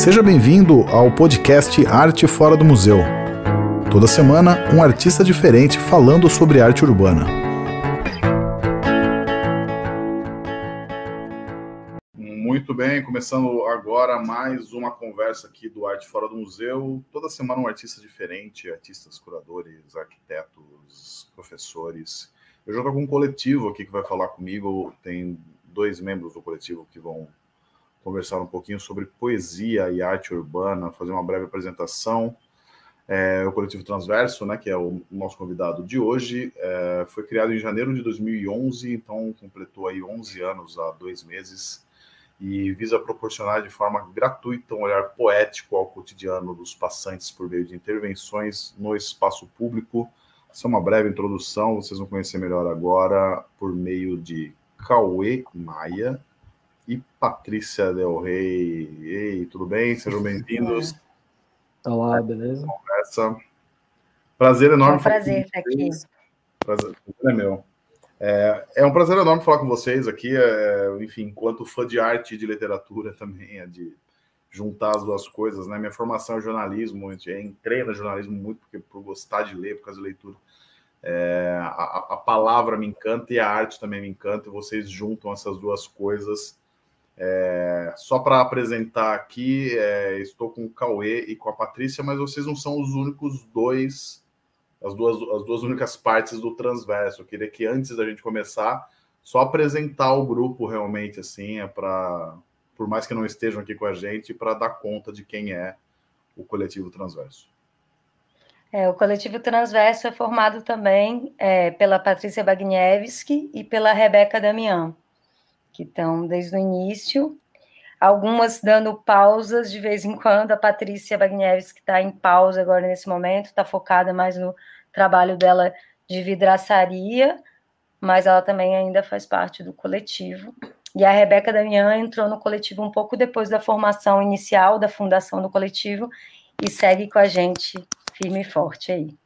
Seja bem-vindo ao podcast Arte Fora do Museu. Toda semana, um artista diferente falando sobre arte urbana. Muito bem, começando agora mais uma conversa aqui do Arte Fora do Museu. Toda semana um artista diferente, artistas, curadores, arquitetos, professores. Eu já estou com um coletivo aqui que vai falar comigo. Tem dois membros do coletivo que vão conversar um pouquinho sobre poesia e arte urbana, fazer uma breve apresentação. É, o Coletivo Transverso, né, que é o nosso convidado de hoje, é, foi criado em janeiro de 2011, então completou aí 11 anos há dois meses e visa proporcionar de forma gratuita um olhar poético ao cotidiano dos passantes por meio de intervenções no espaço público. Essa é uma breve introdução, vocês vão conhecer melhor agora por meio de Cauê Maia, e Patrícia Del Rey. Ei, tudo bem? Sejam bem-vindos. Olá, beleza? Conversa. Prazer enorme. É um prazer estar aqui. Prazer é meu. É, é, um prazer enorme falar com vocês aqui. É, enfim, enquanto fã de arte e de literatura também, é de juntar as duas coisas, né? Minha formação é jornalismo, eu entrei no jornalismo muito porque por gostar de ler, por causa da leitura. É, a, a, palavra me encanta e a arte também me encanta, e vocês juntam essas duas coisas é, só para apresentar aqui, é, estou com o Cauê e com a Patrícia, mas vocês não são os únicos dois, as duas, as duas únicas partes do transverso. Eu queria que antes da gente começar, só apresentar o grupo realmente, assim, é para, por mais que não estejam aqui com a gente, para dar conta de quem é o coletivo transverso. É, o coletivo transverso é formado também é, pela Patrícia Bagniewski e pela Rebeca Damião que estão desde o início, algumas dando pausas de vez em quando. A Patrícia Bagneves, que está em pausa agora nesse momento, está focada mais no trabalho dela de vidraçaria, mas ela também ainda faz parte do coletivo. E a Rebeca Damian entrou no coletivo um pouco depois da formação inicial, da fundação do coletivo, e segue com a gente firme e forte aí.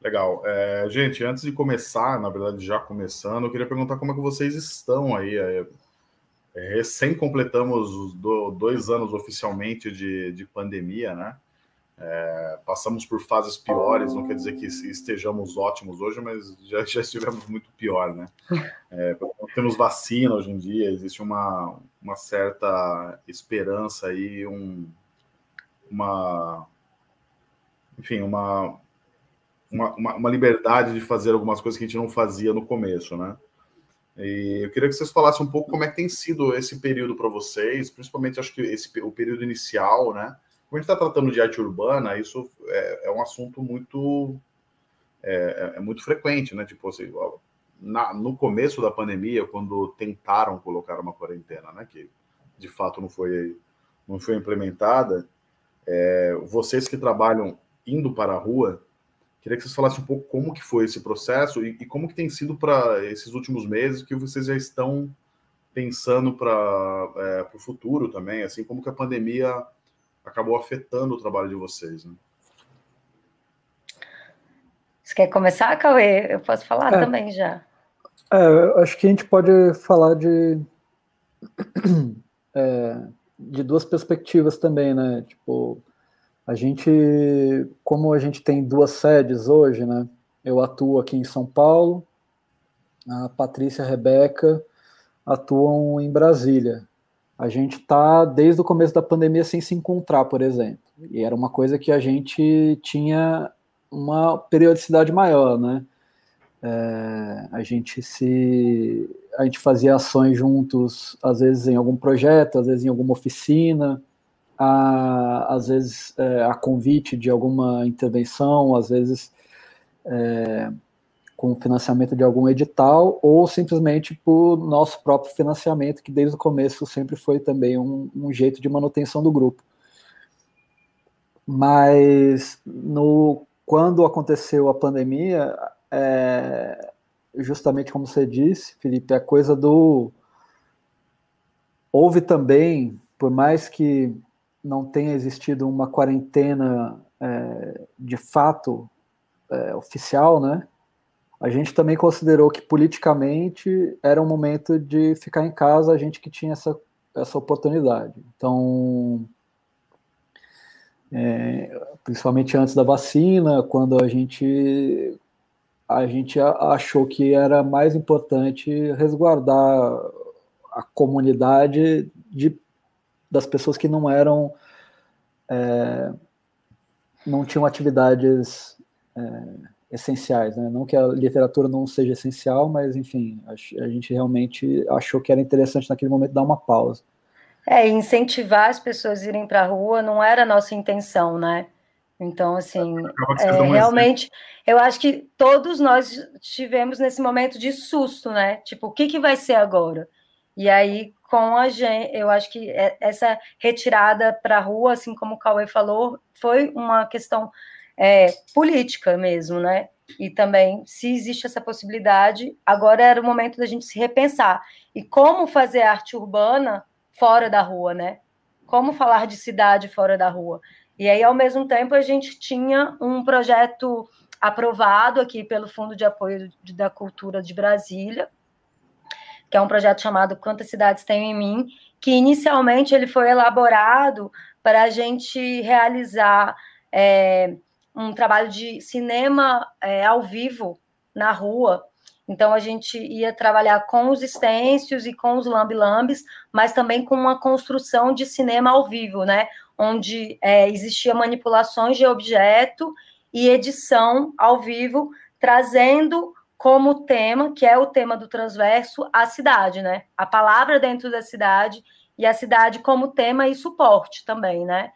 Legal. É, gente, antes de começar, na verdade, já começando, eu queria perguntar como é que vocês estão aí. É, é, recém completamos do, dois anos oficialmente de, de pandemia, né? É, passamos por fases piores, não quer dizer que estejamos ótimos hoje, mas já, já estivemos muito pior, né? É, temos vacina hoje em dia, existe uma, uma certa esperança aí, um, uma, enfim, uma, uma, uma, uma, liberdade de fazer algumas coisas que a gente não fazia no começo, né? E eu queria que vocês falassem um pouco como é que tem sido esse período para vocês, principalmente acho que esse o período inicial, né? Como a gente está tratando de arte urbana, isso é, é um assunto muito é, é, muito frequente, né? Tipo assim, na, no começo da pandemia, quando tentaram colocar uma quarentena, né? Que de fato não foi não foi implementada, é, vocês que trabalham indo para a rua, Queria que vocês falassem um pouco como que foi esse processo e, e como que tem sido para esses últimos meses que vocês já estão pensando para é, o futuro também, assim, como que a pandemia acabou afetando o trabalho de vocês, né? Você quer começar, Cauê? Eu posso falar é, também já. É, acho que a gente pode falar de, é, de duas perspectivas também, né? Tipo, a gente, como a gente tem duas sedes hoje, né? Eu atuo aqui em São Paulo, a Patrícia e a Rebeca atuam em Brasília. A gente está desde o começo da pandemia sem se encontrar, por exemplo. E era uma coisa que a gente tinha uma periodicidade maior, né? É, a gente se a gente fazia ações juntos, às vezes em algum projeto, às vezes em alguma oficina, a, às vezes é, a convite de alguma intervenção, às vezes é, com financiamento de algum edital, ou simplesmente por nosso próprio financiamento, que desde o começo sempre foi também um, um jeito de manutenção do grupo. Mas no, quando aconteceu a pandemia, é, justamente como você disse, Felipe, a coisa do. Houve também, por mais que não tenha existido uma quarentena é, de fato é, oficial, né? A gente também considerou que politicamente era um momento de ficar em casa, a gente que tinha essa, essa oportunidade. Então, é, principalmente antes da vacina, quando a gente a gente achou que era mais importante resguardar a comunidade de, das pessoas que não eram é, não tinham atividades é, essenciais, né? Não que a literatura não seja essencial, mas enfim, a, a gente realmente achou que era interessante naquele momento dar uma pausa. É, incentivar as pessoas a irem para a rua não era a nossa intenção, né? Então, assim, é, realmente, eu acho que todos nós tivemos nesse momento de susto, né? Tipo, o que, que vai ser agora? E aí, com a gente, eu acho que é, essa retirada para a rua, assim como o Cauê falou, foi uma questão é, política mesmo, né? E também, se existe essa possibilidade, agora era o momento da gente se repensar. E como fazer arte urbana fora da rua, né? Como falar de cidade fora da rua? E aí, ao mesmo tempo, a gente tinha um projeto aprovado aqui pelo Fundo de Apoio da Cultura de Brasília, que é um projeto chamado Quantas Cidades Tenho em Mim, que inicialmente ele foi elaborado para a gente realizar é, um trabalho de cinema é, ao vivo na rua. Então a gente ia trabalhar com os estêncios e com os lambi-lambis, mas também com uma construção de cinema ao vivo, né? Onde é, existia manipulações de objeto e edição ao vivo, trazendo como tema, que é o tema do transverso, a cidade, né? A palavra dentro da cidade e a cidade como tema e suporte também, né?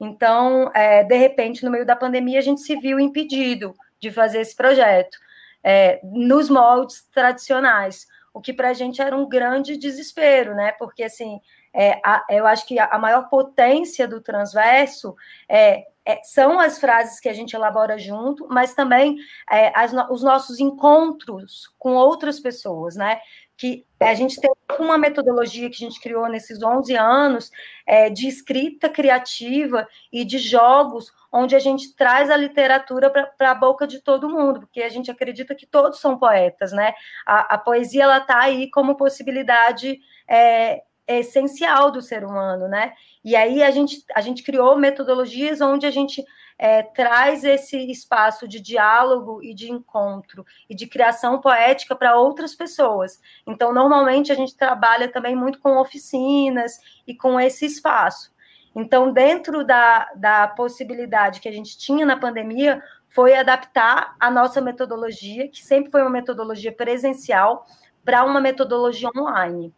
Então, é, de repente, no meio da pandemia, a gente se viu impedido de fazer esse projeto é, nos moldes tradicionais, o que para a gente era um grande desespero, né? Porque assim, é, a, eu acho que a, maior potência do transverso é, é, são as frases que a gente elabora junto, mas também é, as, os nossos encontros com outras pessoas, né? que a gente tem uma metodologia que a gente criou nesses 11 anos é, de escrita criativa e de jogos, onde a gente traz a literatura para a boca de todo mundo, porque a gente acredita que todos são poetas, né? A, a poesia ela está aí como possibilidade é, essencial do ser humano, né? E aí a gente, a gente criou metodologias onde a gente é, traz esse espaço de diálogo e de encontro e de criação poética para outras pessoas. Então, normalmente a gente trabalha também muito com oficinas e com esse espaço. Então, dentro da, da possibilidade que a gente tinha na pandemia, foi adaptar a nossa metodologia, que sempre foi uma metodologia presencial, para uma metodologia online.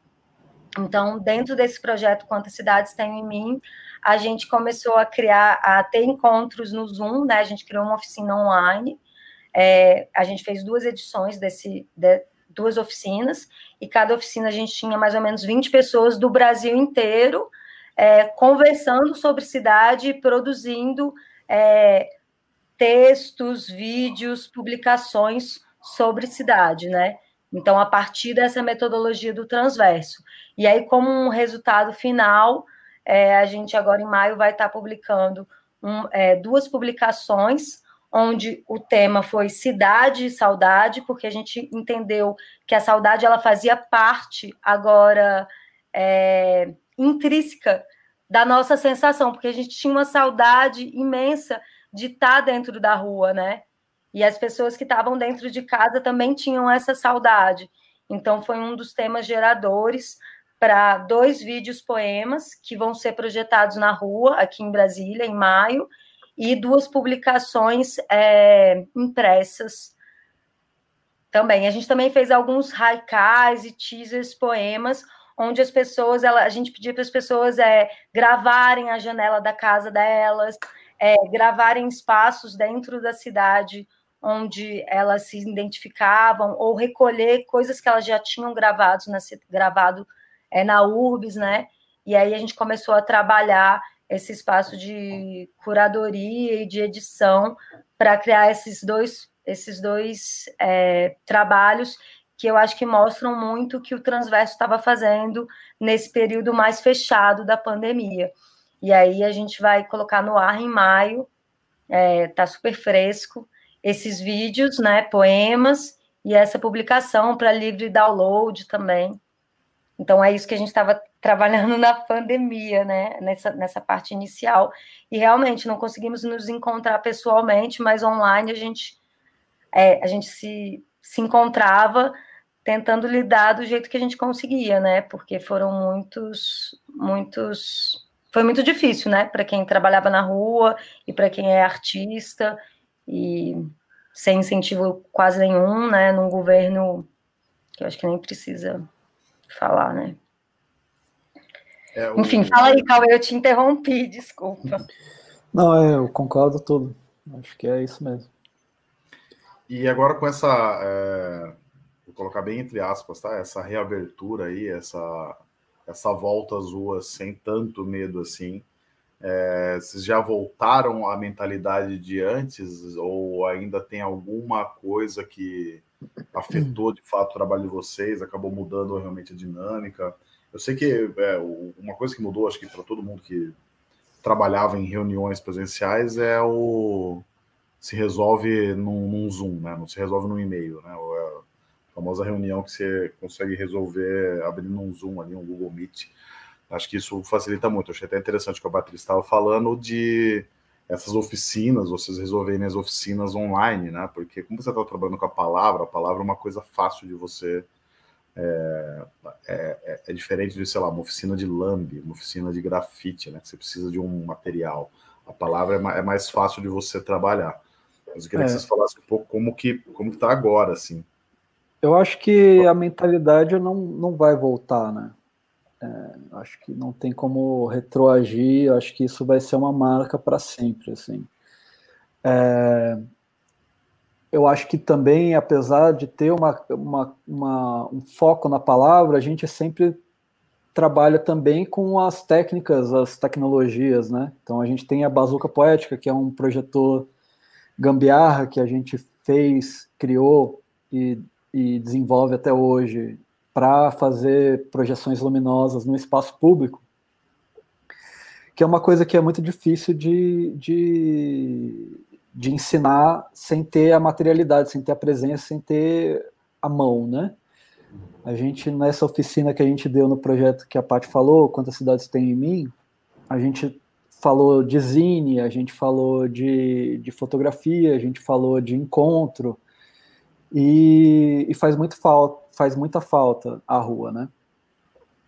Então, dentro desse projeto Quantas Cidades Tem em Mim, a gente começou a criar, a ter encontros no Zoom, né? A gente criou uma oficina online. É, a gente fez duas edições desse, de, duas oficinas, e cada oficina a gente tinha mais ou menos 20 pessoas do Brasil inteiro é, conversando sobre cidade, produzindo é, textos, vídeos, publicações sobre cidade, né? Então, a partir dessa metodologia do transverso. E aí, como um resultado final, é, a gente agora em maio vai estar publicando um, é, duas publicações, onde o tema foi cidade e saudade, porque a gente entendeu que a saudade ela fazia parte agora é, intrínseca da nossa sensação, porque a gente tinha uma saudade imensa de estar dentro da rua, né? E as pessoas que estavam dentro de casa também tinham essa saudade. Então, foi um dos temas geradores para dois vídeos poemas que vão ser projetados na rua, aqui em Brasília, em maio, e duas publicações é, impressas também. A gente também fez alguns haikais e teasers, poemas, onde as pessoas, ela, a gente pedia para as pessoas é, gravarem a janela da casa delas, é, gravarem espaços dentro da cidade onde elas se identificavam, ou recolher coisas que elas já tinham gravados na, gravado é, na URBS, né? E aí a gente começou a trabalhar esse espaço de curadoria e de edição para criar esses dois, esses dois é, trabalhos que eu acho que mostram muito o que o Transverso estava fazendo nesse período mais fechado da pandemia. E aí a gente vai colocar no ar em maio, é, tá super fresco, esses vídeos, né, poemas, e essa publicação para livre download também Então é isso que a gente estava trabalhando na pandemia, né? Nessa, nessa parte inicial. E realmente não conseguimos nos encontrar pessoalmente, mas online a gente, é, a gente se, se encontrava tentando lidar do jeito que a gente conseguia, né? Porque foram muitos, muitos. Foi muito difícil, né? Para quem trabalhava na rua e para quem é artista, e sem incentivo quase nenhum, né? Num governo que eu acho que nem precisa falar, né? É, o... Enfim, fala aí, Cauê, eu te interrompi, desculpa. Não, é, eu concordo tudo. Acho que é isso mesmo. E agora com essa, é, vou colocar bem entre aspas, tá? Essa reabertura aí, essa, essa volta às ruas sem tanto medo assim. É, vocês já voltaram à mentalidade de antes ou ainda tem alguma coisa que afetou de fato o trabalho de vocês, acabou mudando realmente a dinâmica? Eu sei que é, uma coisa que mudou, acho que para todo mundo que trabalhava em reuniões presenciais é o se resolve num, num Zoom, né? Não se resolve num e-mail, né? É a famosa reunião que você consegue resolver abrindo um Zoom ali, um Google Meet. Acho que isso facilita muito. Eu achei até interessante o que a Patrícia estava falando de essas oficinas, vocês resolverem as oficinas online, né? Porque como você está trabalhando com a palavra, a palavra é uma coisa fácil de você. É, é, é, é, diferente de, sei lá, uma oficina de lambe, uma oficina de grafite, né? Que você precisa de um material. A palavra é, é mais fácil de você trabalhar. Mas eu queria que é. vocês falassem um pouco como que como está agora, assim. Eu acho que a mentalidade não, não vai voltar, né? É, acho que não tem como retroagir, acho que isso vai ser uma marca para sempre, assim. É, eu acho que também, apesar de ter uma, uma, uma, um foco na palavra, a gente sempre trabalha também com as técnicas, as tecnologias, né? Então a gente tem a Bazuca Poética, que é um projetor gambiarra que a gente fez, criou e, e desenvolve até hoje para fazer projeções luminosas no espaço público, que é uma coisa que é muito difícil de, de, de ensinar sem ter a materialidade, sem ter a presença, sem ter a mão, né? A gente, nessa oficina que a gente deu no projeto que a Paty falou, Quantas Cidades Tem em Mim, a gente falou de zine, a gente falou de, de fotografia, a gente falou de encontro, e, e faz muito falta, faz muita falta a rua, né?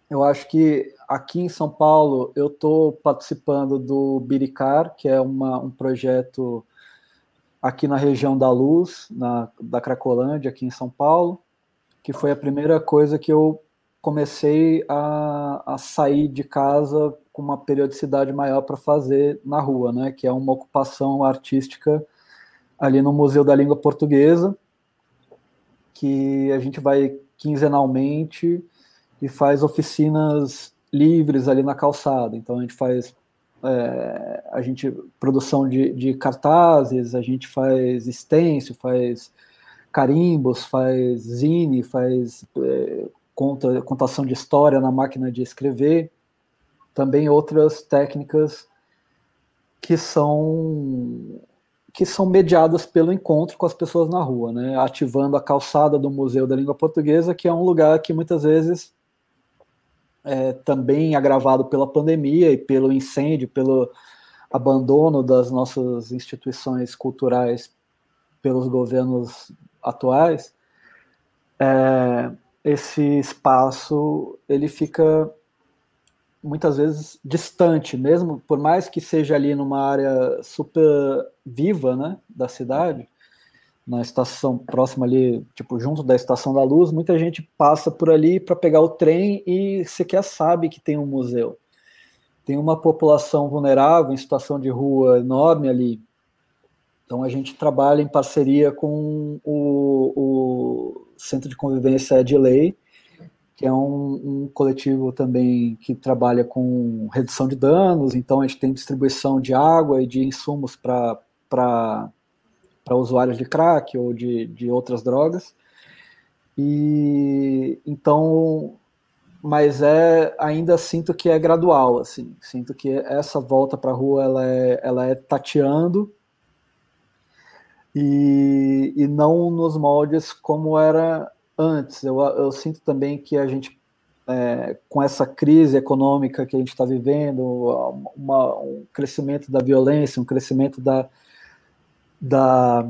Eu acho que aqui em São Paulo eu estou participando do Biricar, que é uma, um projeto aqui na região da Luz, na, da Cracolândia, aqui em São Paulo, que foi a primeira coisa que eu comecei a, a sair de casa com uma periodicidade maior para fazer na rua, né? Que é uma ocupação artística ali no Museu da Língua Portuguesa, que a gente vai quinzenalmente e faz oficinas livres ali na calçada. Então a gente faz é, a gente produção de, de, cartazes, a gente faz stencil, faz carimbos, faz zine, faz é, conta, contação de história na máquina de escrever, também outras técnicas que são que são mediadas pelo encontro com as pessoas na rua, né? ativando a calçada do Museu da Língua Portuguesa, que é um lugar que muitas vezes é também agravado pela pandemia e pelo incêndio, pelo abandono das nossas instituições culturais pelos governos atuais, é, esse espaço ele fica muitas vezes distante, mesmo por mais que seja ali numa área super viva, né, da cidade, na estação próxima ali, tipo junto da estação da Luz, muita gente passa por ali para pegar o trem e sequer sabe que tem um museu. Tem uma população vulnerável em situação de rua enorme ali. Então a gente trabalha em parceria com o, o Centro de Convivência de Lei, que é um, um, coletivo também que trabalha com redução de danos, então a gente tem distribuição de água e de insumos para usuários de crack ou de, de outras drogas. E então, mas é ainda sinto que é gradual, assim, sinto que essa volta para a rua ela é, ela é tateando e, e não nos moldes como era antes. Eu, eu sinto também que a gente é, com essa crise econômica que a gente está vivendo, uma, um crescimento da violência, um crescimento da, da,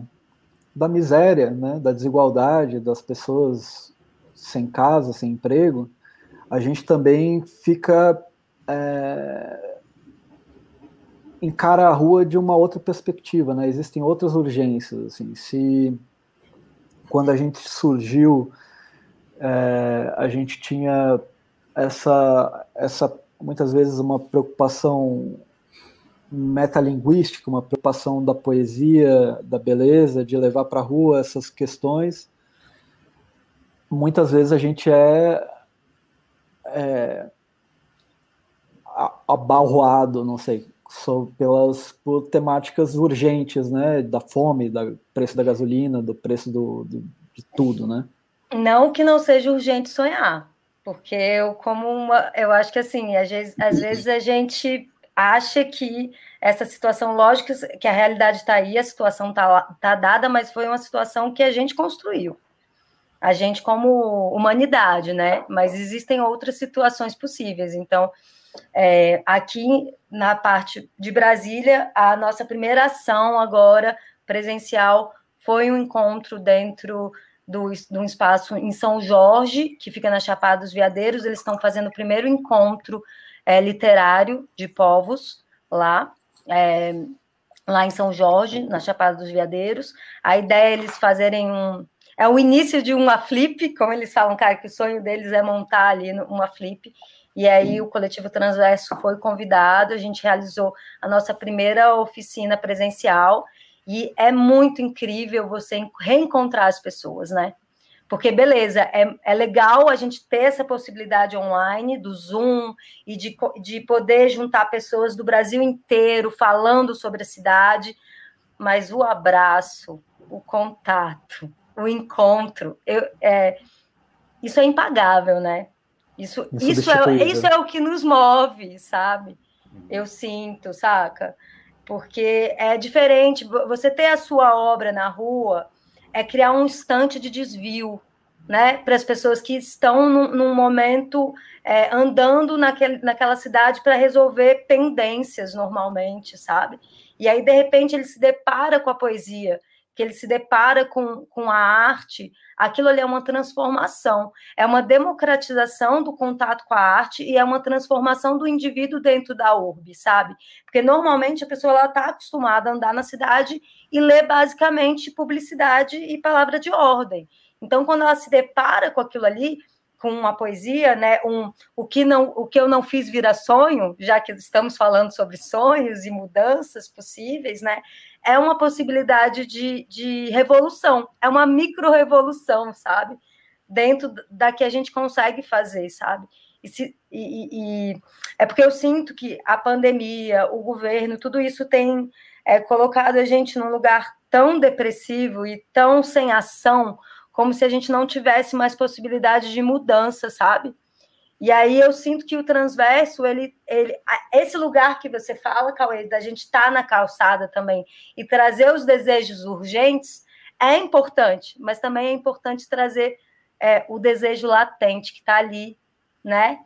da miséria, né, da desigualdade, das pessoas sem casa, sem emprego, a gente também fica é, encara a rua de uma outra perspectiva, né? Existem outras urgências, assim. Se quando a gente surgiu, é, a gente tinha essa, essa muitas vezes uma preocupação metalinguística, uma preocupação da poesia, da beleza, de levar para a rua essas questões. Muitas vezes a gente é, é abalroado, não sei, pelas por temáticas urgentes, né, da fome, do preço da gasolina, do preço do, do, de tudo, né? Não que não seja urgente sonhar, porque eu como uma, eu acho que assim, às vezes, às vezes a gente acha que essa situação, lógico que a realidade está aí, a situação está tá dada, mas foi uma situação que a gente construiu. A gente como humanidade, né? Mas existem outras situações possíveis. Então, é, aqui na parte de Brasília, a nossa primeira ação agora presencial foi um encontro dentro do, de um espaço em São Jorge, que fica na Chapada dos Veadeiros. Eles estão fazendo o primeiro encontro é, literário de povos lá, é, lá em São Jorge, na Chapada dos Veadeiros. A ideia é eles fazerem um. É o início de uma flip, como eles falam, cara, que o sonho deles é montar ali uma flip e aí o coletivo Transverso foi convidado, a gente realizou a nossa primeira oficina presencial e é muito incrível você reencontrar as pessoas, né? Porque, beleza, é, é legal a gente ter essa possibilidade online, do Zoom, e de, de poder juntar pessoas do Brasil inteiro falando sobre a cidade, mas o abraço, o contato, o encontro, eu, é, isso é impagável, né? Isso, isso, é, isso é o que nos move, sabe? Eu sinto, saca? Porque é diferente. Você ter a sua obra na rua é criar um instante de desvio, né? Para as pessoas que estão num, num momento é, andando naquele, naquela cidade para resolver pendências normalmente, sabe? E aí, de repente, ele se depara com a poesia que ele se depara com, com a arte, aquilo ali é uma transformação, é uma democratização do contato com a arte e é uma transformação do indivíduo dentro da urbe, sabe? Porque normalmente a pessoa está acostumada a andar na cidade e ler basicamente publicidade e palavra de ordem. Então, quando ela se depara com aquilo ali, com uma poesia, né? Um, o que não, o que eu não fiz vira sonho, já que estamos falando sobre sonhos e mudanças possíveis, né? É uma possibilidade de, de revolução, é uma micro revolução, sabe? Dentro da que a gente consegue fazer, sabe? E, se, e, e, é porque eu sinto que a pandemia, o governo, tudo isso tem é, colocado a gente num lugar tão depressivo e tão sem ação como se a gente não tivesse mais possibilidade de mudança, sabe? E aí eu sinto que o transverso, ele, ele, esse lugar que você fala, Cauê, da gente estar tá na calçada também e trazer os desejos urgentes é importante, mas também é importante trazer é, o desejo latente que está ali, né?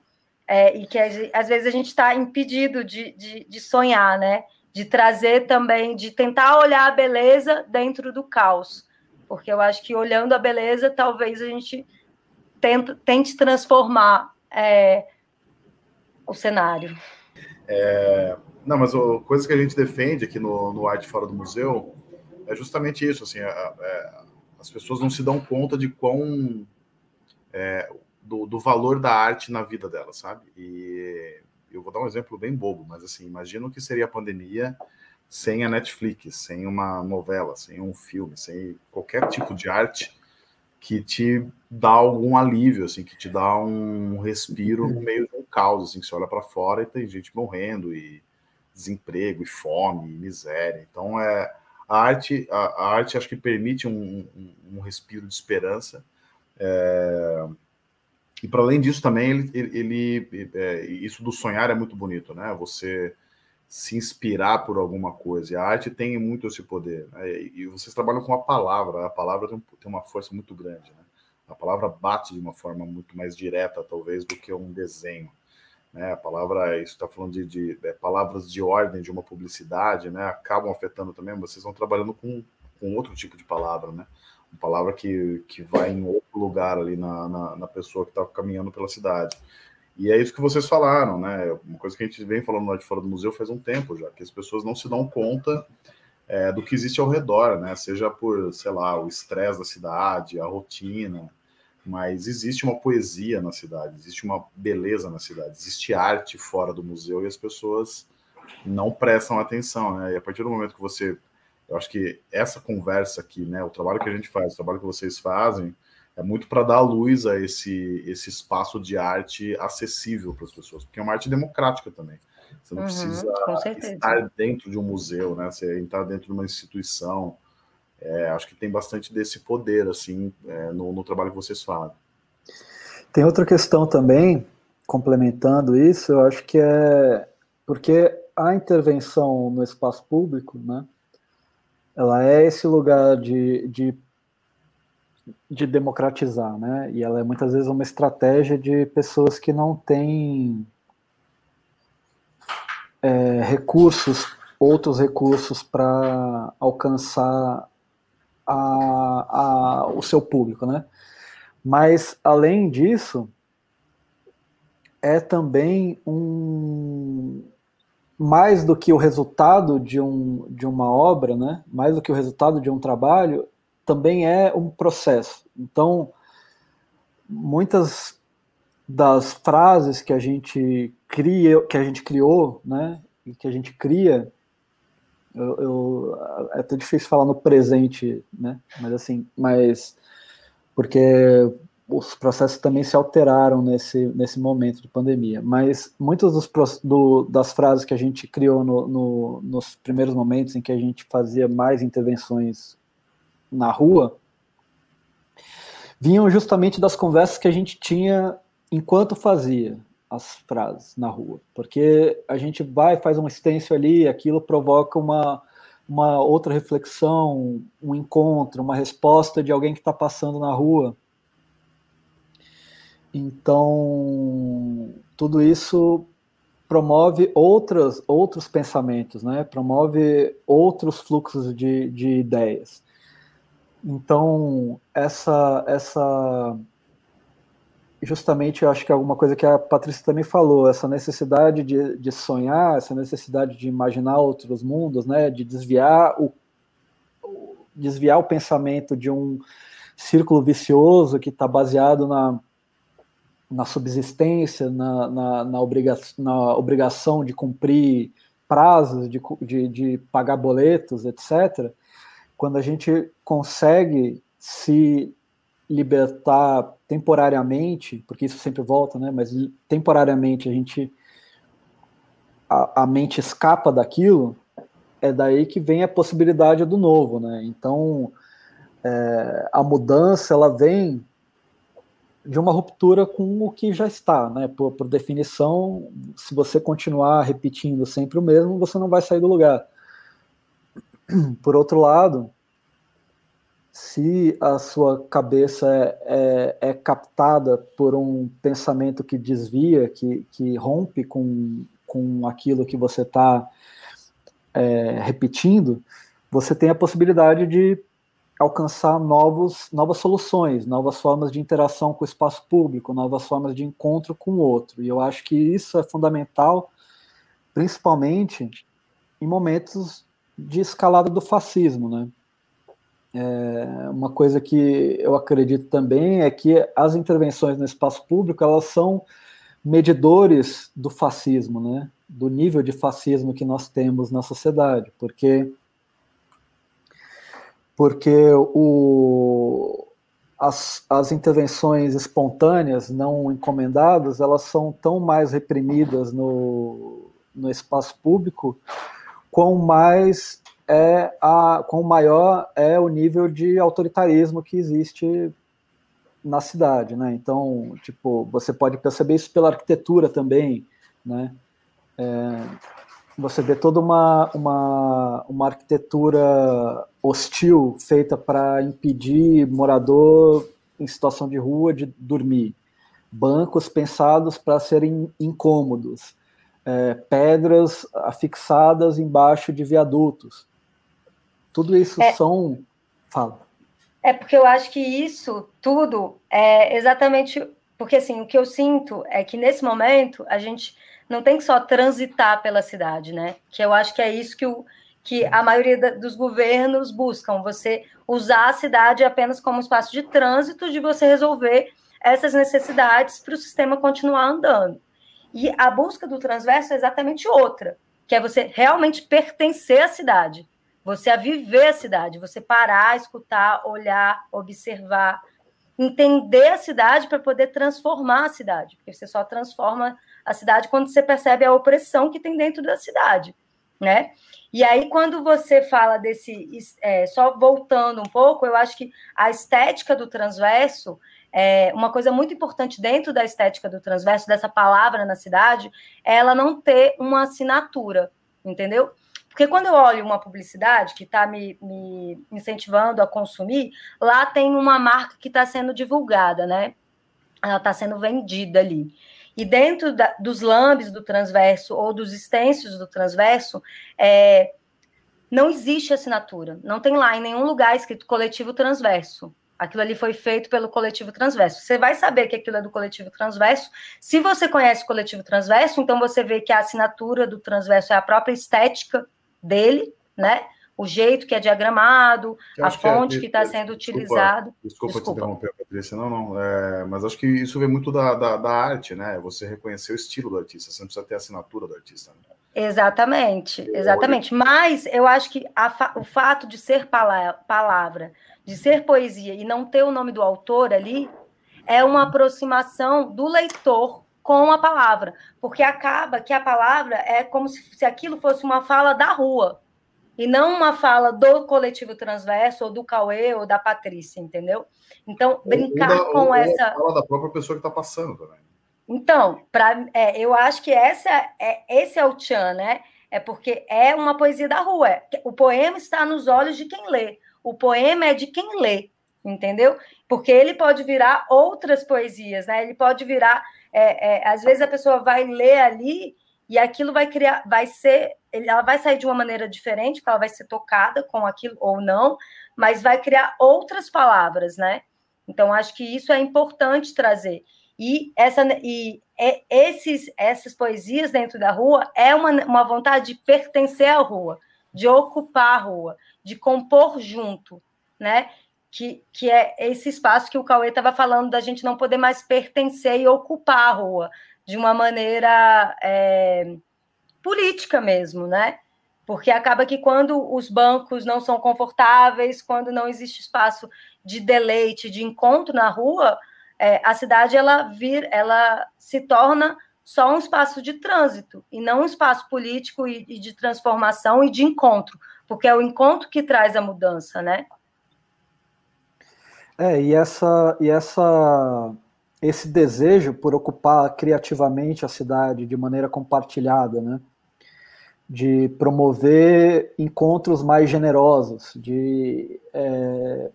É, e que às vezes a gente está impedido de, de, de sonhar, né? De trazer também, de tentar olhar a beleza dentro do caos porque eu acho que olhando a beleza, talvez a gente tenta, tente transformar é, o cenário. É, não, mas a coisa que a gente defende aqui no, no Arte Fora do Museu é justamente isso, assim, a, a, é, as pessoas não se dão conta de quão é, do, do, valor da arte na vida delas, sabe? E eu vou dar um exemplo bem bobo, mas assim, imagina o que seria a pandemia sem a Netflix, sem uma novela, sem um filme, sem qualquer tipo de arte que te dá algum alívio, assim, que te dá um respiro no meio de um caos, assim, que você olha para fora e tem gente morrendo e desemprego e fome e miséria. Então é a arte, a, a arte acho que permite um, um, um respiro de esperança. É, e para além disso também ele, ele, ele é, isso do sonhar é muito bonito, né? Você se inspirar por alguma coisa. E a arte tem muito esse poder. Né? E vocês trabalham com a palavra, a palavra tem, uma força muito grande. Né? A palavra bate de uma forma muito mais direta, talvez, do que um desenho. Né? A palavra, isso está falando de, de é, palavras de ordem de uma publicidade, né? acabam afetando também. Vocês estão trabalhando com, com outro tipo de palavra, né? Uma palavra que, que vai em outro lugar ali na, na, na pessoa que está caminhando pela cidade. E é isso que vocês falaram, né? Uma coisa que a gente vem falando lá de fora do museu faz um tempo já, que as pessoas não se dão conta é, do que existe ao redor, né? Seja por, sei lá, o estresse da cidade, a rotina, mas existe uma poesia na cidade, existe uma beleza na cidade, existe arte fora do museu e as pessoas não prestam atenção, né? E a partir do momento que você, eu acho que essa conversa aqui, né, o trabalho que a gente faz, o trabalho que vocês fazem, é muito para dar luz a esse, esse espaço de arte acessível para as pessoas, porque é uma arte democrática também. Você não uhum, precisa estar dentro de um museu, né? Você entrar dentro de uma instituição. É, acho que tem bastante desse poder, assim, é, no, no trabalho que vocês fazem. Tem outra questão também, complementando isso, eu acho que é porque a intervenção no espaço público, né? Ela é esse lugar de, de de democratizar, né? E ela é muitas vezes uma estratégia de pessoas que não têm é, recursos, outros recursos para alcançar a, a, o seu público, né? Mas além disso, é também um mais do que o resultado de, um, de uma obra, né? Mais do que o resultado de um trabalho, também é um processo. Então, muitas das frases que a gente cria, que a gente criou, né, e que a gente cria, eu, eu, é até difícil falar no presente, né, mas assim, mas porque os processos também se alteraram nesse, nesse momento de pandemia, mas muitas dos, do, das frases que a gente criou no, no, nos primeiros momentos em que a gente fazia mais intervenções na rua vinham justamente das conversas que a gente tinha enquanto fazia as frases na rua, porque a gente vai faz um stencil ali, aquilo provoca uma uma outra reflexão, um encontro, uma resposta de alguém que está passando na rua. Então, tudo isso promove outras, outros pensamentos, né? promove outros fluxos de, de ideias. Então, essa, essa justamente eu acho que é alguma coisa que a Patrícia também falou, essa necessidade de, de sonhar, essa necessidade de imaginar outros mundos, né, de desviar o, desviar o pensamento de um círculo vicioso que está baseado na, na subsistência, na, na, na, obriga, na obrigação de cumprir prazos, de, de, de pagar boletos, etc., quando a gente consegue se libertar temporariamente, porque isso sempre volta, né? Mas temporariamente a gente a, a, mente escapa daquilo, é daí que vem a possibilidade do novo, né? Então é, a mudança ela vem de uma ruptura com o que já está, né? Por, por definição, se você continuar repetindo sempre o mesmo, você não vai sair do lugar. Por outro lado, se a sua cabeça é, é, é, captada por um pensamento que desvia, que, que rompe com, com aquilo que você está é, repetindo, você tem a possibilidade de alcançar novos, novas soluções, novas formas de interação com o espaço público, novas formas de encontro com o outro. E eu acho que isso é fundamental, principalmente em momentos de escalada do fascismo, né? É, uma coisa que eu acredito também é que as intervenções no espaço público elas são medidores do fascismo, né? Do nível de fascismo que nós temos na sociedade, porque porque o, as, as intervenções espontâneas, não encomendadas, elas são tão mais reprimidas no, no espaço público, quão mais é a, quão maior é o nível de autoritarismo que existe na cidade, né? Então, tipo, você pode perceber isso pela arquitetura também, né? É, você vê toda uma, uma, uma arquitetura hostil feita para impedir morador em situação de rua de dormir, bancos pensados para serem incômodos, é, pedras afixadas embaixo de viadutos. Tudo isso é, são. Fala. É porque eu acho que isso tudo é exatamente. Porque assim, o que eu sinto é que nesse momento a gente não tem que só transitar pela cidade, né? Que eu acho que é isso que, o, que a maioria da, dos governos buscam, você usar a cidade apenas como espaço de trânsito, de você resolver essas necessidades para o sistema continuar andando. E a busca do transverso é exatamente outra, que é você realmente pertencer à cidade, você a viver a cidade, você parar, escutar, olhar, observar, entender a cidade para poder transformar a cidade, porque você só transforma a cidade quando você percebe a opressão que tem dentro da cidade, né? E aí, quando você fala desse, é, só voltando um pouco, eu acho que a estética do transverso é, uma coisa muito importante dentro da estética do transverso, dessa palavra na cidade, é ela não ter uma assinatura, entendeu? Porque quando eu olho uma publicidade que está me, me, incentivando a consumir, lá tem uma marca que está sendo divulgada, né? Ela está sendo vendida ali. E dentro da, dos lambes do transverso ou dos extensos do transverso, é, não existe assinatura. Não tem lá em nenhum lugar escrito coletivo transverso. Aquilo ali foi feito pelo coletivo transverso. Você vai saber que aquilo é do coletivo transverso. Se você conhece o coletivo transverso, então você vê que a assinatura do transverso é a própria estética dele, né? O jeito que é diagramado, a fonte que é, está sendo utilizado. Desculpa, desculpa, te interromper, Patrícia. Não, não. É, mas acho que isso vem muito da, da, da, arte, né? Você reconhecer o estilo do artista. Você não precisa ter a assinatura do artista. Né? Exatamente, exatamente. Mas eu acho que a, o fato de ser palavra de ser poesia e não ter o nome do autor ali, é uma aproximação do leitor com a palavra, porque acaba que a palavra é como se, se aquilo fosse uma fala da rua e não uma fala do coletivo transverso ou do Cauê ou da Patrícia, entendeu? Então, brincar ou da, com ou essa. Fala da própria pessoa que está passando também. Então, pra, é, eu acho que essa é, esse é o Tchan, né? É porque é uma poesia da rua. É, o poema está nos olhos de quem lê. O poema é de quem lê, entendeu? Porque ele pode virar outras poesias, né? Ele pode virar. É, é, às vezes a pessoa vai ler ali e aquilo vai criar, vai ser, ela vai sair de uma maneira diferente, porque ela vai ser tocada com aquilo ou não, mas vai criar outras palavras, né? Então acho que isso é importante trazer. E essa e é, esses essas poesias dentro da rua é uma, uma vontade de pertencer à rua, de ocupar a rua, de compor junto, né? Que, que é esse espaço que o Cauê estava falando da gente não poder mais pertencer e ocupar a rua de uma maneira é, política mesmo, né? Porque acaba que quando os bancos não são confortáveis, quando não existe espaço de deleite, de encontro na rua, é, a cidade ela vir, ela se torna só um espaço de trânsito e não um espaço político e, e de transformação e de encontro, porque é o encontro que traz a mudança, né? É, e essa, e essa, esse desejo por ocupar criativamente a cidade de maneira compartilhada, né? De promover encontros mais generosos, de é,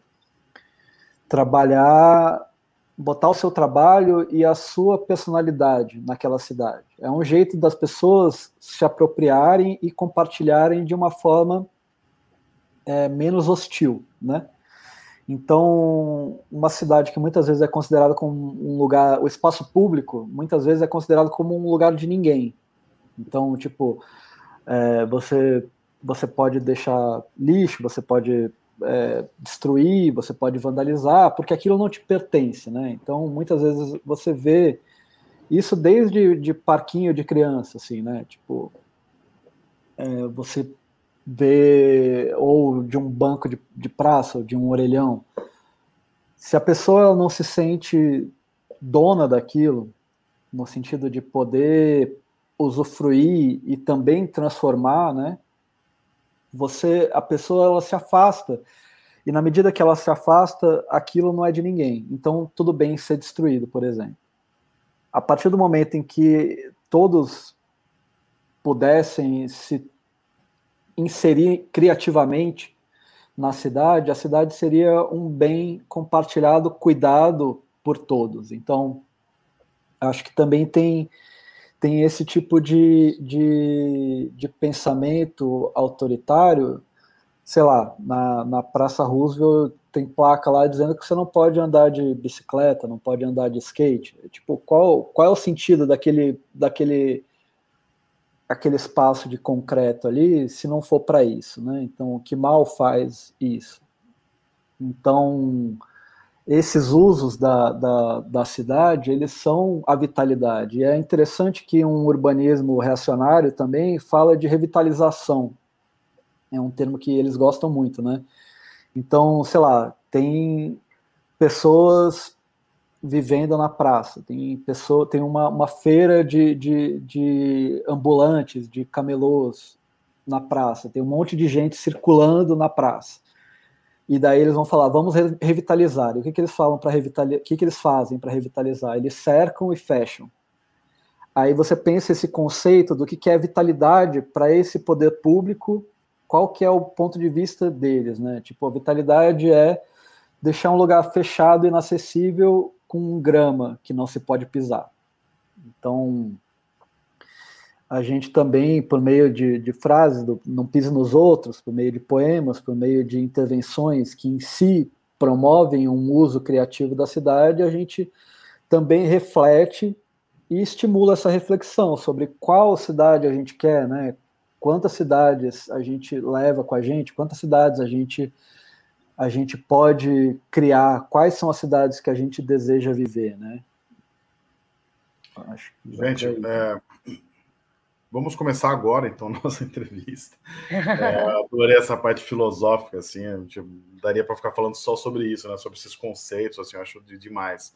trabalhar, botar o seu trabalho e a sua personalidade naquela cidade. É um jeito das pessoas se apropriarem e compartilharem de uma forma é, menos hostil, né? Então, uma cidade que muitas vezes é considerada como um lugar, o espaço público, muitas vezes é considerado como um lugar de ninguém. Então, tipo, é, você você pode deixar lixo, você pode é, destruir, você pode vandalizar, porque aquilo não te pertence, né? Então, muitas vezes você vê isso desde de parquinho de criança, assim, né? Tipo, é, você vê, ou de um banco de, de praça, ou de um orelhão, se a pessoa não se sente dona daquilo, no sentido de poder usufruir e também transformar, né? Você, a pessoa, ela se afasta e na medida que ela se afasta, aquilo não é de ninguém. Então, tudo bem ser destruído, por exemplo. A partir do momento em que todos pudessem se inserir criativamente na cidade, a cidade seria um bem compartilhado, cuidado por todos. Então, acho que também tem, tem esse tipo de, de, de pensamento autoritário. Sei lá, na, na Praça Roosevelt tem placa lá dizendo que você não pode andar de bicicleta, não pode andar de skate. Tipo, qual, qual é o sentido daquele, daquele aquele espaço de concreto ali se não for para isso, né? Então, o que mal faz isso? Então, esses usos da, da, da, cidade, eles são a vitalidade. E é interessante que um urbanismo reacionário também fala de revitalização. É um termo que eles gostam muito, né? Então, sei lá, tem pessoas vivendo na praça. Tem pessoa, tem uma, uma feira de, de, de ambulantes, de camelôs na praça. Tem um monte de gente circulando na praça. E daí eles vão falar, vamos revitalizar. E o que, que eles falam para revitalizar? O que, que eles fazem para revitalizar? Eles cercam e fecham. Aí você pensa esse conceito do que, que é vitalidade para esse poder público, qual que é o ponto de vista deles, né? Tipo, a vitalidade é deixar um lugar fechado, inaacessível, com grama que não se pode pisar. Então, a gente também, por meio de, de frases, do, não pise nos outros, por meio de poemas, por meio de intervenções que em si promovem um uso criativo da cidade, a gente também reflete e estimula essa reflexão sobre qual cidade a gente quer, né? Quantas cidades a gente leva com a gente, quantas cidades a gente a gente pode criar, quais são as cidades que a gente deseja viver, né? gente, é, vamos começar agora, então, nossa entrevista. É, adorei essa parte filosófica, assim, daria para ficar falando só sobre isso, né? Sobre esses conceitos, assim, eu acho de, demais.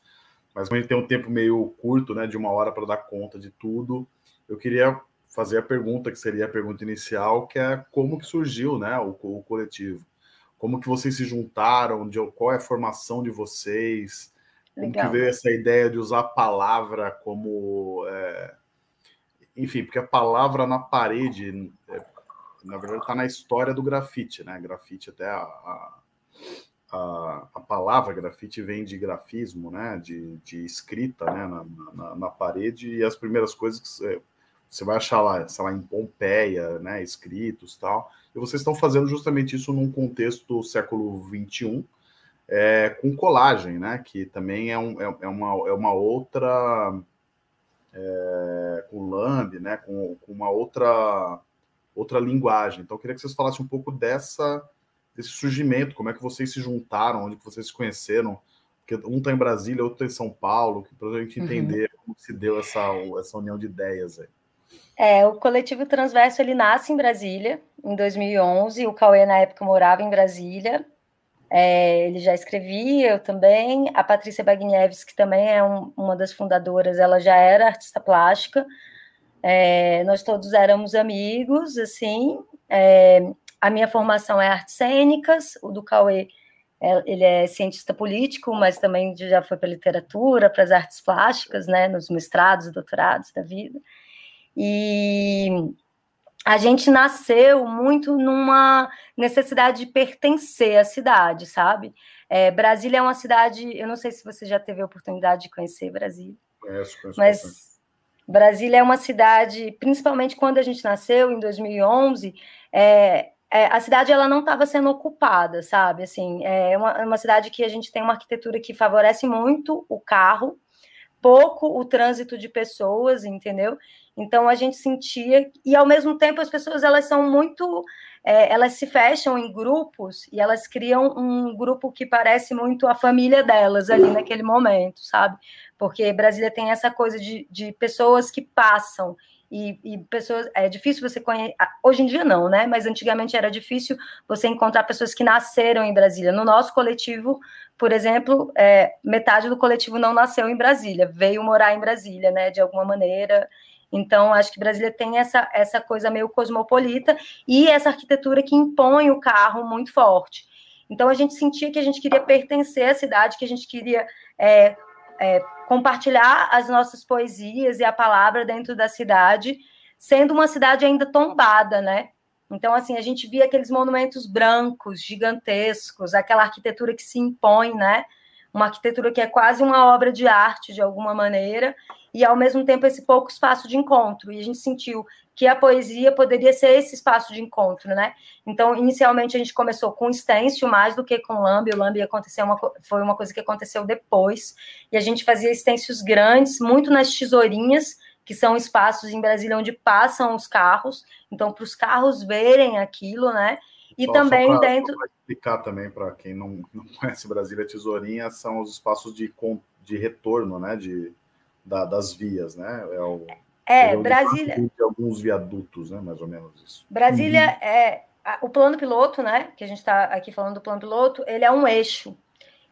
Mas a gente tem um tempo meio curto, né? De uma hora para dar conta de tudo. Eu queria fazer a pergunta que seria a pergunta inicial, que é como que surgiu, né? O, o coletivo como que vocês se juntaram, de, qual é a formação de vocês, como que veio essa ideia de usar a palavra como... É, enfim, porque a palavra na parede, é, na verdade, está na história do grafite, né? Grafite, até a, a, a, a, palavra grafite vem de grafismo, né? De, de escrita né? Na, na, na parede, e as primeiras coisas que você vai achar lá, sei lá, em Pompeia, né, escritos tal, e vocês estão fazendo justamente isso num contexto século XXI, é, com colagem, né, que também é, um, é, é uma, é uma outra, é, com Lamb, né, com, com uma outra, outra linguagem. Então, eu queria que vocês falassem um pouco dessa, desse surgimento, como é que vocês se juntaram, onde que vocês se conheceram, porque um está em Brasília, outro está em São Paulo, para a gente uhum. entender uhum. como se deu essa, essa união de ideias aí. É, o coletivo Transverso ele nasce em Brasília em 2011. O Cauê na época morava em Brasília. É, ele já escrevia, eu também. A Patrícia Bagnieves, que também é um, uma das fundadoras, ela já era artista plástica. É, nós todos éramos amigos, assim. É, a minha formação é artes cênicas, o do Cauê, é, ele é cientista político, mas também já foi para literatura, para as artes plásticas, né, nos mestrados, doutorados da vida. E a gente nasceu muito numa necessidade de pertencer à cidade, sabe? É, Brasília é uma cidade, eu não sei se você já teve a oportunidade de conhecer Brasília. Conheço, conheço mas bastante. Brasília é uma cidade, principalmente quando a gente nasceu, em 2011, é, é, a cidade ela não estava sendo ocupada, sabe? Assim, é uma, é uma cidade que a gente tem uma arquitetura que favorece muito o carro, pouco o trânsito de pessoas, entendeu? Então a gente sentia e ao mesmo tempo as pessoas elas são muito é, elas se fecham em grupos e elas criam um grupo que parece muito a família delas ali naquele momento, sabe? Porque Brasília tem essa coisa de, de pessoas que passam e, e, pessoas é difícil você conhecer hoje em dia não né mas antigamente era difícil você encontrar pessoas que nasceram em Brasília no nosso coletivo por exemplo é, metade do coletivo não nasceu em Brasília veio morar em Brasília né de alguma maneira então, acho que Brasília tem essa, essa coisa meio cosmopolita e essa arquitetura que impõe o carro muito forte. Então, a gente sentia que a gente queria pertencer à cidade, que a gente queria é, é, compartilhar as nossas poesias e a palavra dentro da cidade, sendo uma cidade ainda tombada, né? Então, assim, a gente via aqueles monumentos brancos, gigantescos, aquela arquitetura que se impõe, né? Uma arquitetura que é quase uma obra de arte, de alguma maneira, e ao mesmo tempo esse pouco espaço de encontro. E a gente sentiu que a poesia poderia ser esse espaço de encontro, né? Então, inicialmente a gente começou com stencil mais do que com lambe. O lambe aconteceu uma, foi uma coisa que aconteceu depois. E a gente fazia stencils grandes, muito nas tesourinhas, que são espaços em Brasília onde passam os carros. Então, para os carros verem aquilo, né? E só, também só pra, dentro. Para explicar também para quem não, não conhece Brasília, tesourinha são os espaços de, de retorno, né? De, da, das vias, né? É, o, é Brasília. De alguns viadutos, né? Mais ou menos isso. Brasília uhum. é o plano piloto, né? Que a gente está aqui falando do plano piloto, ele é um eixo.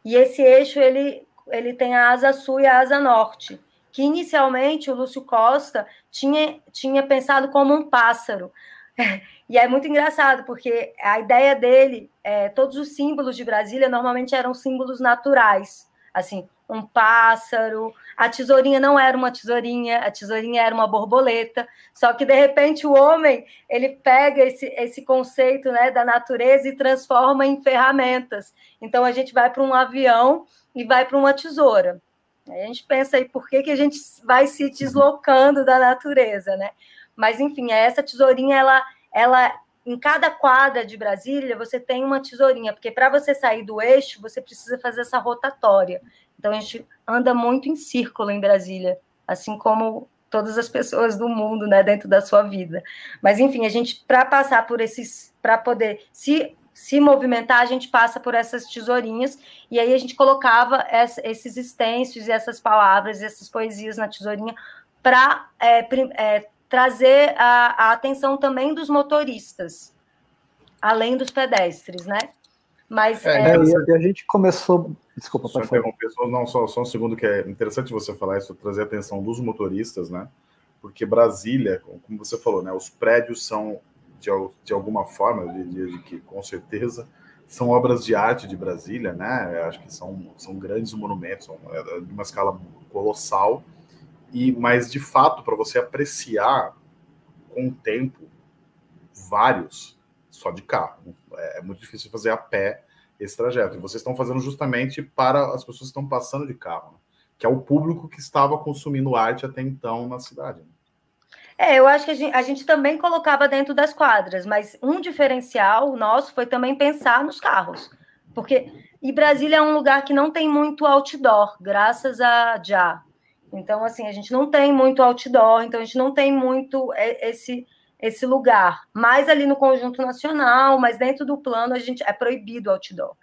E esse eixo ele, ele tem a asa sul e a asa norte. Que inicialmente o Lúcio Costa tinha, tinha pensado como um pássaro. E é muito engraçado, porque a ideia dele, é, todos os símbolos de Brasília normalmente eram símbolos naturais. Assim, um pássaro. A tesourinha não era uma tesourinha, a tesourinha era uma borboleta. Só que de repente o homem ele pega esse, esse conceito né, da natureza e transforma em ferramentas. Então a gente vai para um avião e vai para uma tesoura. A gente pensa aí por que, que a gente vai se deslocando da natureza, né? Mas enfim, essa tesourinha ela, ela em cada quadra de Brasília você tem uma tesourinha, porque para você sair do eixo, você precisa fazer essa rotatória. Então a gente anda muito em círculo em Brasília, assim como todas as pessoas do mundo, né, dentro da sua vida. Mas enfim, a gente para passar por esses, para poder se se movimentar, a gente passa por essas tesourinhas e aí a gente colocava essa, esses extensos e essas palavras, essas poesias na tesourinha para é, é, trazer a, a atenção também dos motoristas, além dos pedestres, né? Mas é, é... e a gente começou Desculpa, só interromper, só, não, só, só um segundo, que é interessante você falar isso, trazer a atenção dos motoristas, né? Porque Brasília, como você falou, né? Os prédios são, de, de alguma forma, de, de, de que com certeza são obras de arte de Brasília, né? Eu acho que são, são grandes monumentos, são é, de uma escala colossal. E, mas de fato, para você apreciar com o tempo vários só de carro, é, é muito difícil fazer a pé esse trajeto. E vocês estão fazendo justamente para as pessoas que estão passando de carro, né? que é o público que estava consumindo arte até então na cidade. Né? É, eu acho que a gente, a gente, também colocava dentro das quadras, mas um diferencial nosso foi também pensar nos carros. Porque e Brasília é um lugar que não tem muito outdoor, graças a já. Então, assim, a gente não tem muito outdoor, então a gente não tem muito é, esse esse lugar, mais ali no conjunto nacional, mas dentro do plano a gente é proibido outdoor.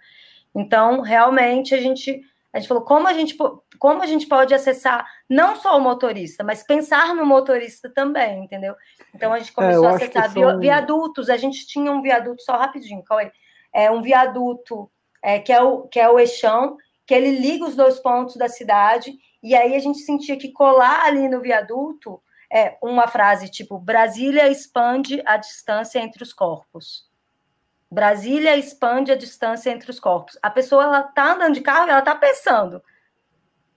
Então, realmente a gente a gente falou como a gente como a gente pode acessar não só o motorista, mas pensar no motorista também, entendeu? Então a gente é, começou é, a acessar são... viadutos. A gente tinha um viaduto só rapidinho, qual é? É um viaduto é, que é o que é o eixão, que ele liga os dois pontos da cidade. E aí a gente sentia que colar ali no viaduto é uma frase tipo: Brasília expande a distância entre os corpos. Brasília expande a distância entre os corpos. A pessoa ela tá andando de carro e ela tá pensando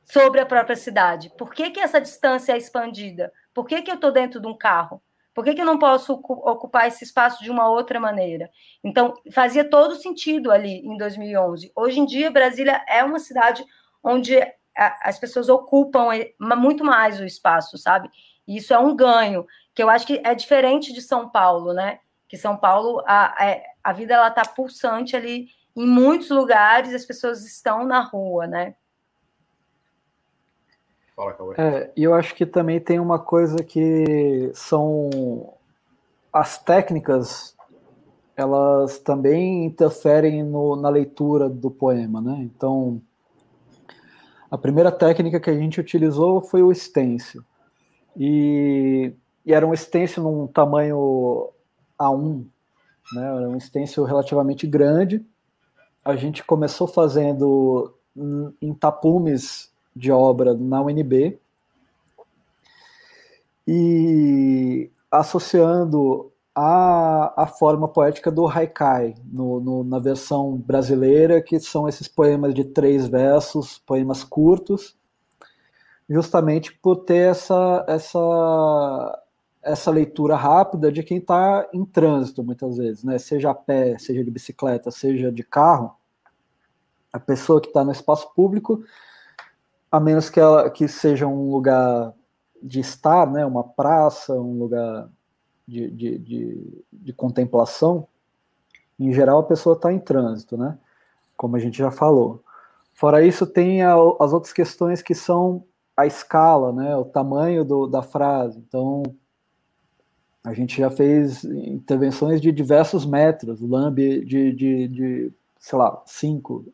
sobre a própria cidade. Por que, que essa distância é expandida? Por que, que eu estou dentro de um carro? Por que, que eu não posso ocupar esse espaço de uma outra maneira? Então, fazia todo sentido ali em 2011. Hoje em dia, Brasília é uma cidade onde as pessoas ocupam muito mais o espaço, sabe? E isso é um ganho, que eu acho que é diferente de São Paulo, né? Que São Paulo, a, a, é, a vida ela tá pulsante ali em muitos lugares, as pessoas estão na rua, né? Fala, É, e eu acho que também tem uma coisa que são as técnicas, elas também interferem no, na leitura do poema, né? Então, a primeira técnica que a gente utilizou foi o stencil. E, e era um stencil num tamanho A1, né? Era um stencil relativamente grande. A gente começou fazendo em tapumes de obra na UNB e associando a, a forma poética do haikai no, no, na versão brasileira, que são esses poemas de três versos, poemas curtos, justamente por ter essa, essa, essa leitura rápida de quem está em trânsito, muitas vezes, né? Seja a pé, seja de bicicleta, seja de carro. A pessoa que está no espaço público, a menos que, ela, que seja um lugar de estar, né? Uma praça, um lugar de, de, de, de contemplação, em geral a pessoa está em trânsito, né? Como a gente já falou. Fora isso, tem a, as outras questões que são a escala, né, o tamanho do, da frase. Então, a gente já fez intervenções de diversos metros, lambe de, de, de sei lá, 5,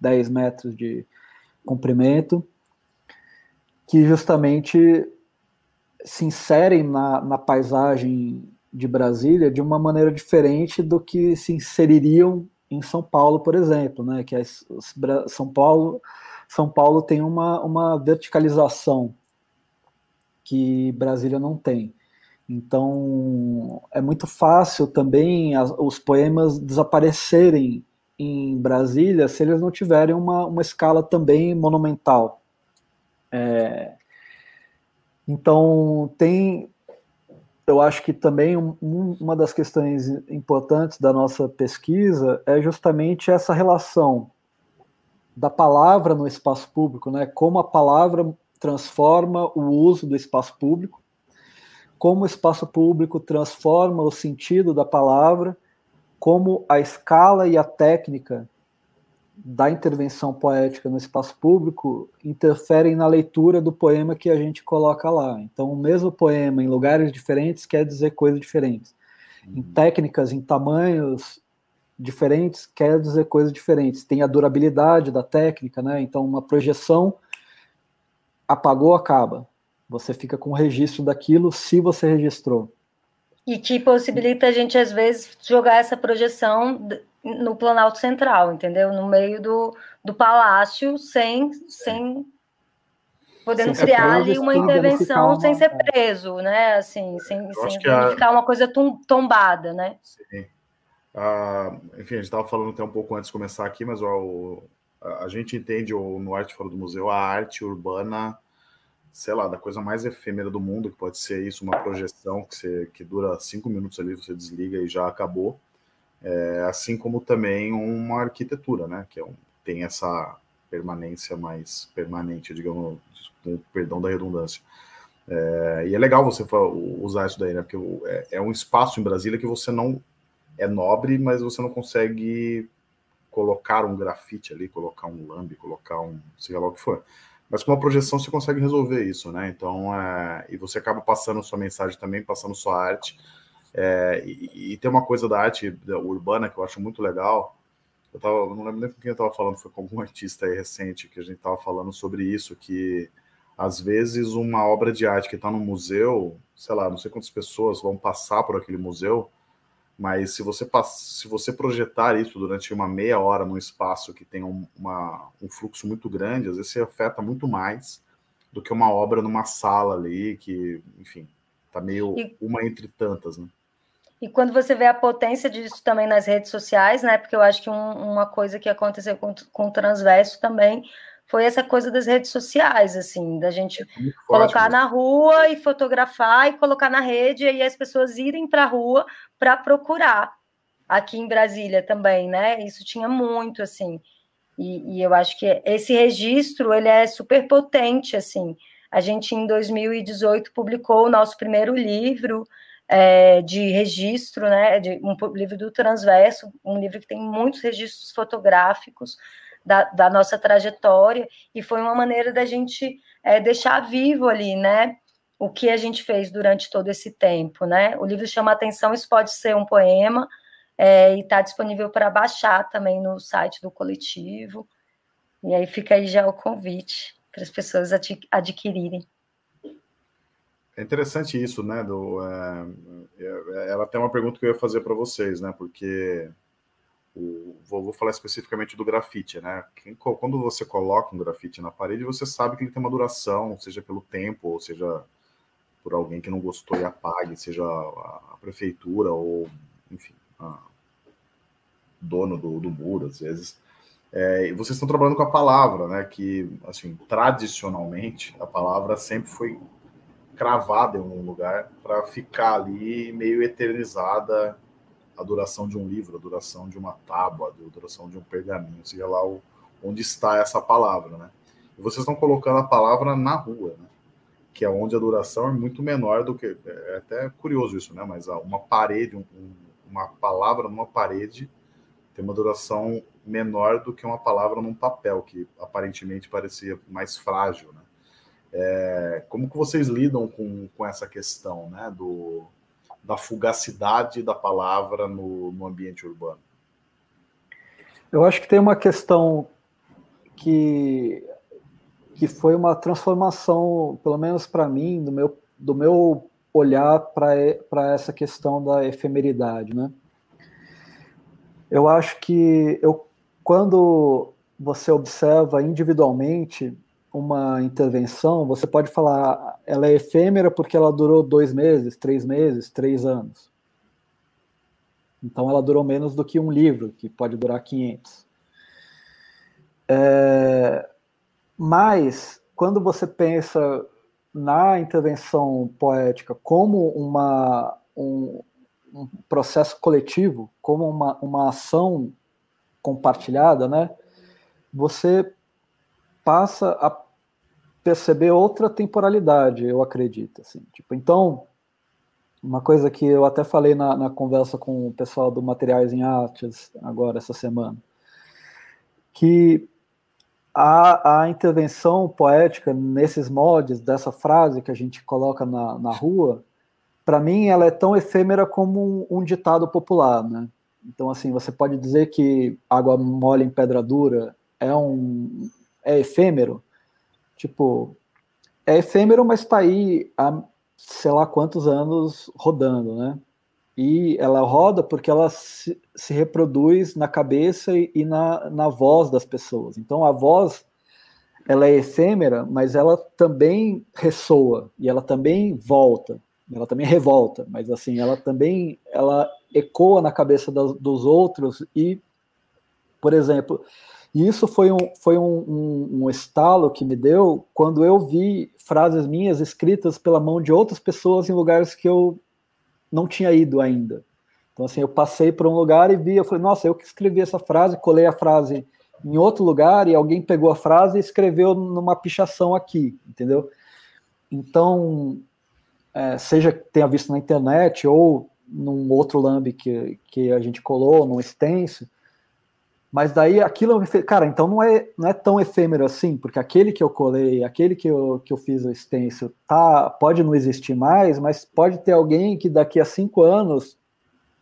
10 metros de comprimento, que justamente se inserem na, na paisagem de Brasília de uma maneira diferente do que se inseririam em São Paulo, por exemplo, né? Que as, São Paulo, São Paulo tem uma, uma verticalização que Brasília não tem. Então é muito fácil também as, os poemas desaparecerem em Brasília se eles não tiverem uma, uma escala também monumental. É, então tem eu acho que também um, uma das questões importantes da nossa pesquisa é justamente essa relação da palavra no espaço público, né? Como a palavra transforma o uso do espaço público, como o espaço público transforma o sentido da palavra, como a escala e a técnica da intervenção poética no espaço público interferem na leitura do poema que a gente coloca lá. Então, o mesmo poema em lugares diferentes quer dizer coisas diferentes. Em uhum. técnicas, em tamanhos diferentes, quer dizer coisas diferentes. Tem a durabilidade da técnica, né? Então, uma projeção apagou, acaba. Você fica com o registro daquilo se você registrou. E que possibilita a gente, às vezes, jogar essa projeção no Planalto Central, entendeu? No meio do, do palácio, sem, sem podendo Sim, é criar ali uma intervenção uma... sem ser preso, né? Assim, sem, sem ficar a... uma coisa tombada, né? Sim. Ah, enfim, a gente estava falando até um pouco antes de começar aqui, mas ó, a, a gente entende ó, no Arte Fora do Museu a arte urbana, sei lá, da coisa mais efêmera do mundo, que pode ser isso, uma projeção que, você, que dura cinco minutos ali, você desliga e já acabou é, assim como também uma arquitetura, né, que é um, tem essa permanência mais permanente, digamos, com perdão da redundância. É, e é legal você usar isso daí, né, porque é, é um espaço em Brasília que você não é nobre, mas você não consegue colocar um grafite ali, colocar um lambe, colocar um, sei lá o que for. Mas com uma projeção você consegue resolver isso, né? Então, é, e você acaba passando sua mensagem também, passando sua arte, é, e, e, tem uma coisa da arte urbana que eu acho muito legal. Eu tava, não lembro nem com quem eu estava falando, foi com algum artista aí recente que a gente estava falando sobre isso, que às vezes uma obra de arte que está no museu, sei lá, não sei quantas pessoas vão passar por aquele museu, mas se você, se você projetar isso durante uma meia hora num espaço que tem um, uma, um fluxo muito grande, às vezes você afeta muito mais do que uma obra numa sala ali, que, enfim, tá meio e... uma entre tantas, né? E quando você vê a potência disso também nas redes sociais, né? Porque eu acho que um, uma coisa que aconteceu com, com o transverso também foi essa coisa das redes sociais, assim, da gente é colocar na rua e fotografar e colocar na rede, e as pessoas irem para a rua para procurar. Aqui em Brasília também, né? Isso tinha muito, assim. E, e, eu acho que esse registro ele é super potente, assim. A gente em 2018 publicou o nosso primeiro livro, é, de registro, né, de um livro do Transverso, um livro que tem muitos registros fotográficos da, da nossa trajetória, e foi uma maneira da gente é, deixar vivo ali, né, o que a gente fez durante todo esse tempo, né. O livro chama Atenção, isso pode ser um poema, é, e está disponível para baixar também no site do coletivo, e aí fica aí já o convite para as pessoas adquirirem. É interessante isso, né? Do, é, é, ela tem uma pergunta que eu ia fazer para vocês, né? Porque o, vou, vou, falar especificamente do grafite, né? Quem, quando você coloca um grafite na parede, você sabe que ele tem uma duração, seja pelo tempo, ou seja por alguém que não gostou e apague, seja a, a prefeitura ou, enfim, a, dono do, do muro, às vezes. É, e vocês estão trabalhando com a palavra, né? Que, assim, tradicionalmente, a palavra sempre foi cravada em um lugar para ficar ali meio eternizada a duração de um livro, a duração de uma tábua, a duração de um pergaminho, seja lá o, onde está essa palavra, né? E vocês estão colocando a palavra na rua, né? que é onde a duração é muito menor do que. É até curioso isso, né? Mas uma parede, um, uma palavra numa parede tem uma duração menor do que uma palavra num papel, que aparentemente parecia mais frágil, né? É, como que vocês lidam com, com essa questão, né? Do, da fugacidade da palavra no, no ambiente urbano? Eu acho que tem uma questão que que foi uma transformação, pelo menos para mim, do meu, do meu olhar para essa questão da efemeridade, né? Eu acho que eu, quando você observa individualmente uma intervenção, você pode falar, ela é efêmera porque ela durou dois meses, três meses, três anos. Então ela durou menos do que um livro, que pode durar 500. É, mas, quando você pensa na intervenção poética como uma, um, um processo coletivo, como uma, uma ação compartilhada, né, você passa a perceber outra temporalidade, eu acredito. Assim. Tipo, então, uma coisa que eu até falei na, na conversa com o pessoal do Materiais em Artes, agora, essa semana, que a, a intervenção poética nesses moldes dessa frase que a gente coloca na, na rua, para mim ela é tão efêmera como um, um, ditado popular, né? Então assim, você pode dizer que água mole em pedra dura é um é efêmero, tipo é efêmero, mas está aí há sei lá quantos anos rodando, né? e ela roda porque ela se, se reproduz na cabeça e, e, na, na voz das pessoas. Então a voz ela é efêmera, mas ela também ressoa e ela também volta, ela também revolta, mas assim ela também ela ecoa na cabeça das, dos outros e, por exemplo, isso foi um foi um, um, um estalo que me deu quando eu vi frases minhas escritas pela mão de outras pessoas em lugares que eu não tinha ido ainda. Então, assim, eu passei por um lugar e vi, eu falei, nossa, eu que escrevi essa frase, colei a frase em outro lugar e alguém pegou a frase e escreveu numa pichação aqui, entendeu? Então, é, seja que tenha visto na internet ou num outro lambe que, que a gente colou, num extenso, mas daí aquilo, cara, então não é, não é tão efêmero assim, porque aquele que eu colei, aquele que eu, que eu fiz o extenso, tá, pode não existir mais, mas pode ter alguém que daqui a cinco anos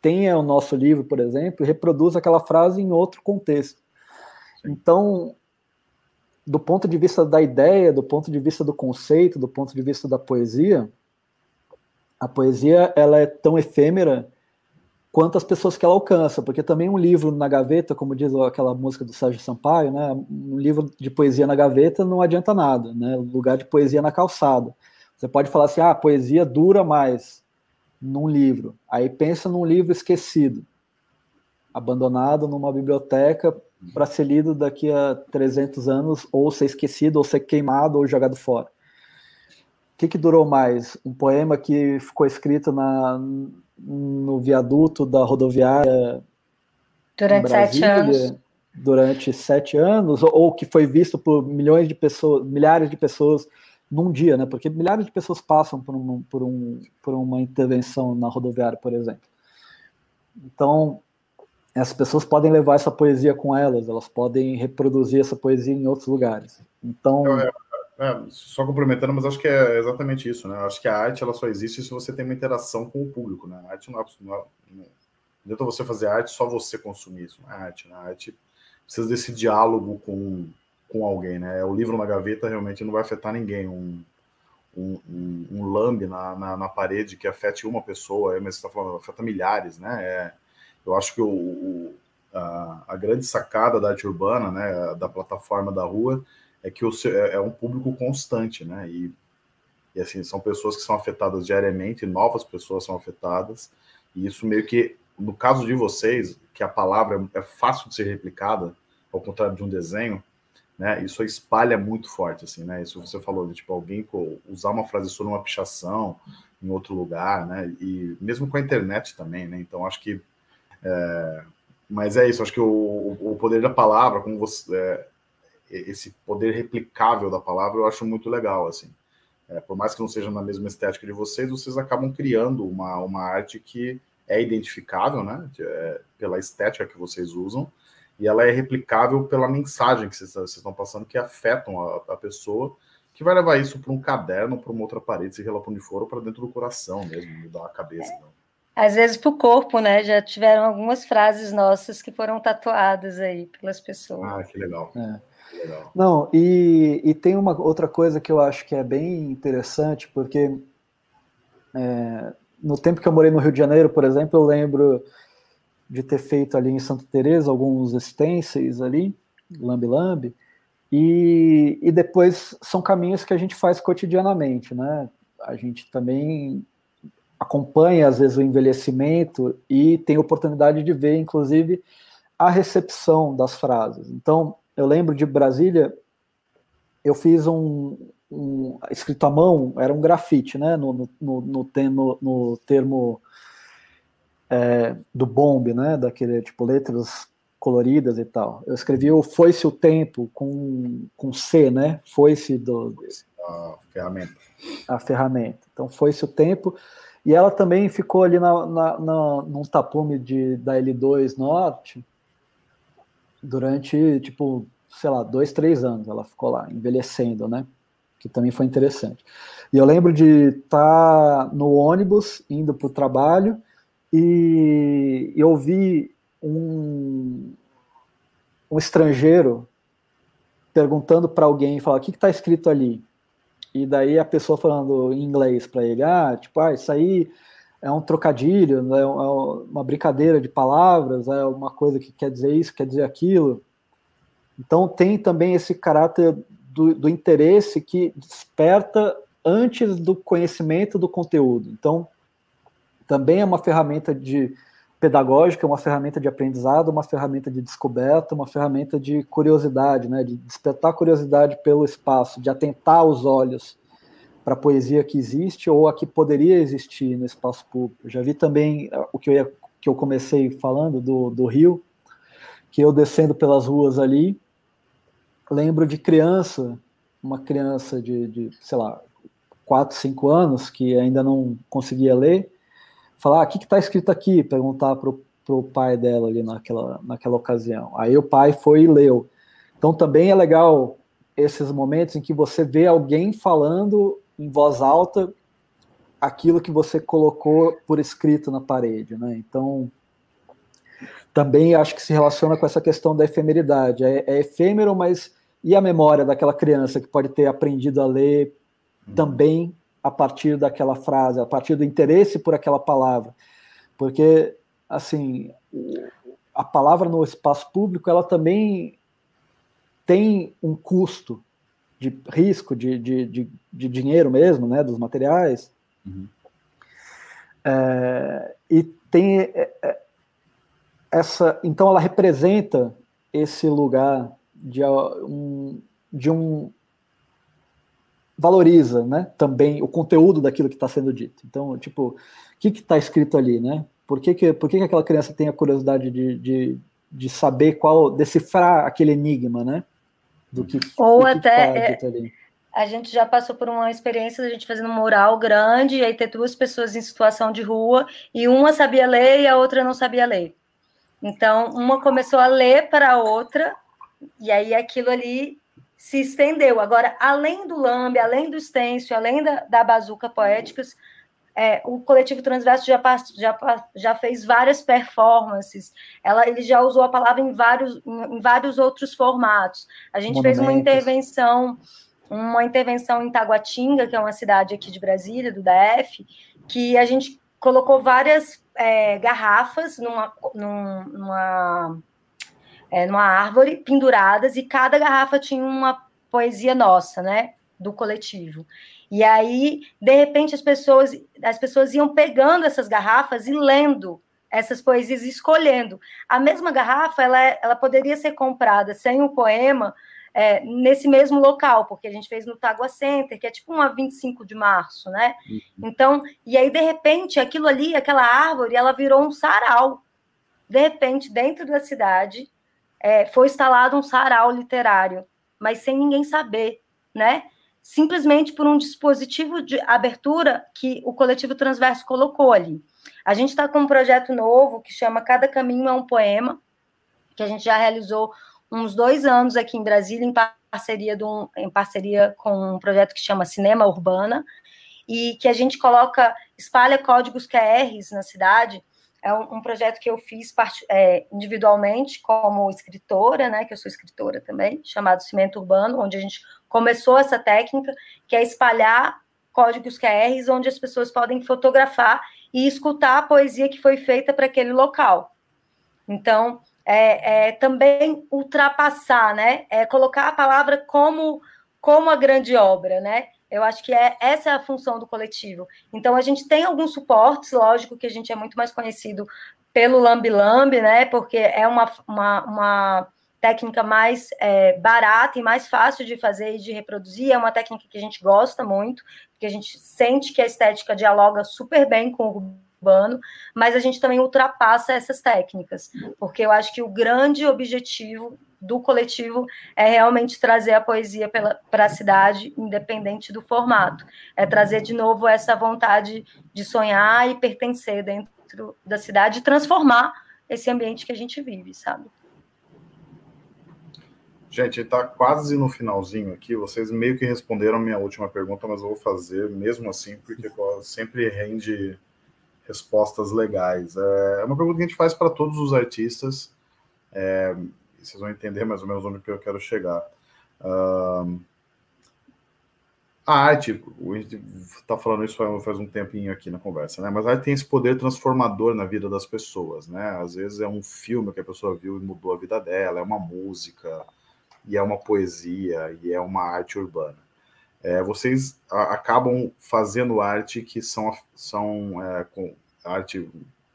tenha o nosso livro, por exemplo, e reproduza aquela frase em outro contexto. Então, do ponto de vista da ideia, do ponto de vista do conceito, do ponto de vista da poesia, a poesia ela é tão efêmera quanto as pessoas que ela alcança, porque também um livro na gaveta, como diz aquela música do Sérgio Sampaio, né, um livro de poesia na gaveta não adianta nada, né, lugar de poesia na calçada. Você pode falar assim, ah, a poesia dura mais num livro. Aí pensa num livro esquecido, abandonado numa biblioteca para ser lido daqui a 300 anos, ou ser esquecido, ou ser queimado, ou jogado fora. O que, que durou mais? Um poema que ficou escrito na, no viaduto da rodoviária durante sete anos? durante sete anos ou que foi visto por milhões de pessoas milhares de pessoas num dia né? Porque milhares de pessoas passam por, um, por, um, por uma intervenção na rodoviária por exemplo. Então essas pessoas podem levar essa poesia com elas elas podem reproduzir essa poesia em outros lugares. Então é, é, só complementando, mas acho que é exatamente isso, né? Acho que a arte ela só existe se você tem uma interação com o público, né? A arte não é, não, é, não adianta você fazer arte só você consumir isso, não é arte, né? A arte precisa desse diálogo com, com alguém, né? O livro na gaveta realmente não vai afetar ninguém, um, um, um, um lambe na, na, na, parede que afete uma pessoa, mas você está falando, afeta milhares, né? É, eu acho que o, o a, a grande sacada da arte urbana, né, da plataforma da rua, é que o é, é um público constante, né? E, e assim, são pessoas que são afetadas diariamente, novas pessoas são afetadas, e isso meio que, no caso de vocês, que a palavra é fácil de ser replicada, ao contrário de um desenho, né? Isso espalha muito forte, assim, né? Isso você falou de tipo alguém usar uma frase sua numa pichação em outro lugar, né? E mesmo com a internet também, né? Então acho que, é... mas é isso. Acho que o, o poder da palavra, como você, é... esse poder replicável da palavra, eu acho muito legal, assim. É, por mais que não seja na mesma estética de vocês, vocês acabam criando uma, uma arte que é identificável, né? É, pela estética que vocês usam e ela é replicável pela mensagem que vocês, estão passando, que afetam a, a pessoa, que vai levar isso para um caderno, para uma outra parede, seja lá para onde for, ou para dentro do coração mesmo, mudar a cabeça. Então. Às vezes para o corpo, né? Já tiveram algumas frases nossas que foram tatuadas aí pelas pessoas. Ah, que legal. É. Não, e, e tem uma outra coisa que eu acho que é bem interessante, porque é, no tempo que eu morei no Rio de Janeiro, por exemplo, eu lembro de ter feito ali em Santa Teresa alguns stencils ali, lambe, e, e depois são caminhos que a gente faz cotidianamente, né? A gente também acompanha às vezes o envelhecimento e tem oportunidade de ver, inclusive, a recepção das frases. Então, eu lembro de Brasília, eu fiz um, um escrito à mão, era um grafite, né? No, no, no, no, no termo é, do bomb, né, daquele tipo letras coloridas e tal. Eu escrevi o foi-se o tempo com, com C, né? Foi-se do a ferramenta. A ferramenta. Então foi-se o tempo e ela também ficou ali na, na, na num tapume de da L2 Norte durante tipo sei lá dois três anos ela ficou lá envelhecendo, né? Que também foi interessante. E eu lembro de estar tá no ônibus indo para o trabalho e eu vi um, um estrangeiro perguntando para alguém, falar, o que está escrito ali? E daí a pessoa falando em inglês para ele, ah, tipo, ah, isso aí é um trocadilho, né, é uma brincadeira de palavras, é uma coisa que quer dizer isso, quer dizer aquilo. Então tem também esse caráter do, do interesse que desperta antes do conhecimento do conteúdo. Então, também é uma ferramenta de pedagógica, uma ferramenta de aprendizado, uma ferramenta de descoberta, uma ferramenta de curiosidade, né, de despertar curiosidade pelo espaço, de atentar os olhos para a poesia que existe ou a que poderia existir no espaço público. Já vi também uh, o que eu, ia, que eu comecei falando do, do Rio, que eu descendo pelas ruas ali, lembro de criança, uma criança de, de sei lá, 4, 5 anos, que ainda não conseguia ler, falar, ah, o que está escrito aqui? Perguntar para o pai dela ali naquela, naquela ocasião. Aí o pai foi e leu. Então também é legal esses momentos em que você vê alguém falando em voz alta aquilo que você colocou por escrito na parede, né? Então também acho que se relaciona com essa questão da efemeridade. É, é efêmero, mas e a memória daquela criança que pode ter aprendido a ler uhum. também a partir daquela frase, a partir do interesse por aquela palavra. Porque, assim, a palavra no espaço público, ela também tem um custo de risco, de, de, de, de dinheiro mesmo, né, dos materiais. Uhum. É, e tem é, é, essa, então ela representa esse lugar de um, de um valoriza, né, também o conteúdo daquilo que está sendo dito. Então, tipo, o que está escrito ali, né? Por que, que, por que, que aquela criança tem a curiosidade de, de, de saber qual, decifrar aquele enigma, né? Do que, Ou do até, que tá é, a gente já passou por uma experiência a gente fazendo um mural grande, e aí ter duas pessoas em situação de rua, e uma sabia ler e a outra não sabia ler. Então, uma começou a ler para a outra, e aí aquilo ali se estendeu. Agora, além do Lambe, além do Stencil, além da, da Bazuca Poéticas, é, o coletivo Transverso já, já, já fez várias performances. Ela, ele já usou a palavra em vários, em, em vários outros formatos. A gente Monumentos. fez uma intervenção, uma intervenção em Taguatinga, que é uma cidade aqui de Brasília, do DF, que a gente colocou várias é, garrafas numa, numa é, numa árvore, penduradas, e cada garrafa tinha uma poesia nossa, né? Do coletivo. E aí, de repente, as pessoas, as pessoas iam pegando essas garrafas e lendo essas poesias, escolhendo. A mesma garrafa, ela, ela poderia ser comprada sem o poema é, nesse mesmo local, porque a gente fez no Tagua Center, que é tipo uma 25 de março, né? Uhum. Então, e aí, de repente, aquilo ali, aquela árvore, ela virou um sarau. De repente, dentro da cidade, é, foi instalado um sarau literário, mas sem ninguém saber, né? Simplesmente por um dispositivo de abertura que o coletivo Transverso colocou ali. A gente está com um projeto novo que chama Cada Caminho é um Poema, que a gente já realizou uns dois anos aqui em Brasília, em parceria, em parceria com um projeto que chama Cinema Urbana, e que a gente coloca, espalha códigos QRs na cidade. É um, um projeto que eu fiz part, é, individualmente como escritora, né, que eu sou escritora também, chamado Cimento Urbano, onde a gente começou essa técnica, que é espalhar códigos QRs, onde as pessoas podem fotografar e escutar a poesia que foi feita para aquele local. Então, é, é, também ultrapassar, né? É colocar a palavra como, como a grande obra, né? Eu acho que é, essa é a função do coletivo. Então, a gente tem alguns suportes, lógico que a gente é muito mais conhecido pelo Lambi Lambi, né? Porque é uma, uma, uma técnica mais é, barata e mais fácil de fazer e de reproduzir. É uma técnica que a gente gosta muito, porque a gente sente que a estética dialoga super bem com o urbano, mas a gente também ultrapassa essas técnicas, porque eu acho que o grande objetivo do coletivo é realmente trazer a poesia para a cidade, independente do formato. É trazer de novo essa vontade de sonhar e pertencer dentro da cidade e transformar esse ambiente que a gente vive, sabe? Gente, está quase no finalzinho aqui. Vocês meio que responderam a minha última pergunta, mas eu vou fazer mesmo assim, porque sempre rende respostas legais. É uma pergunta que a gente faz para todos os artistas, é, vocês vão entender mais ou menos onde que eu quero chegar. Uh, a arte, a gente está falando isso faz um tempinho aqui na conversa, né? Mas a arte tem esse poder transformador na vida das pessoas, né? Às vezes é um filme que a pessoa viu e mudou a vida dela, é uma música, e é uma poesia, e é uma arte urbana. É, vocês a, acabam fazendo arte que são, são é, com, arte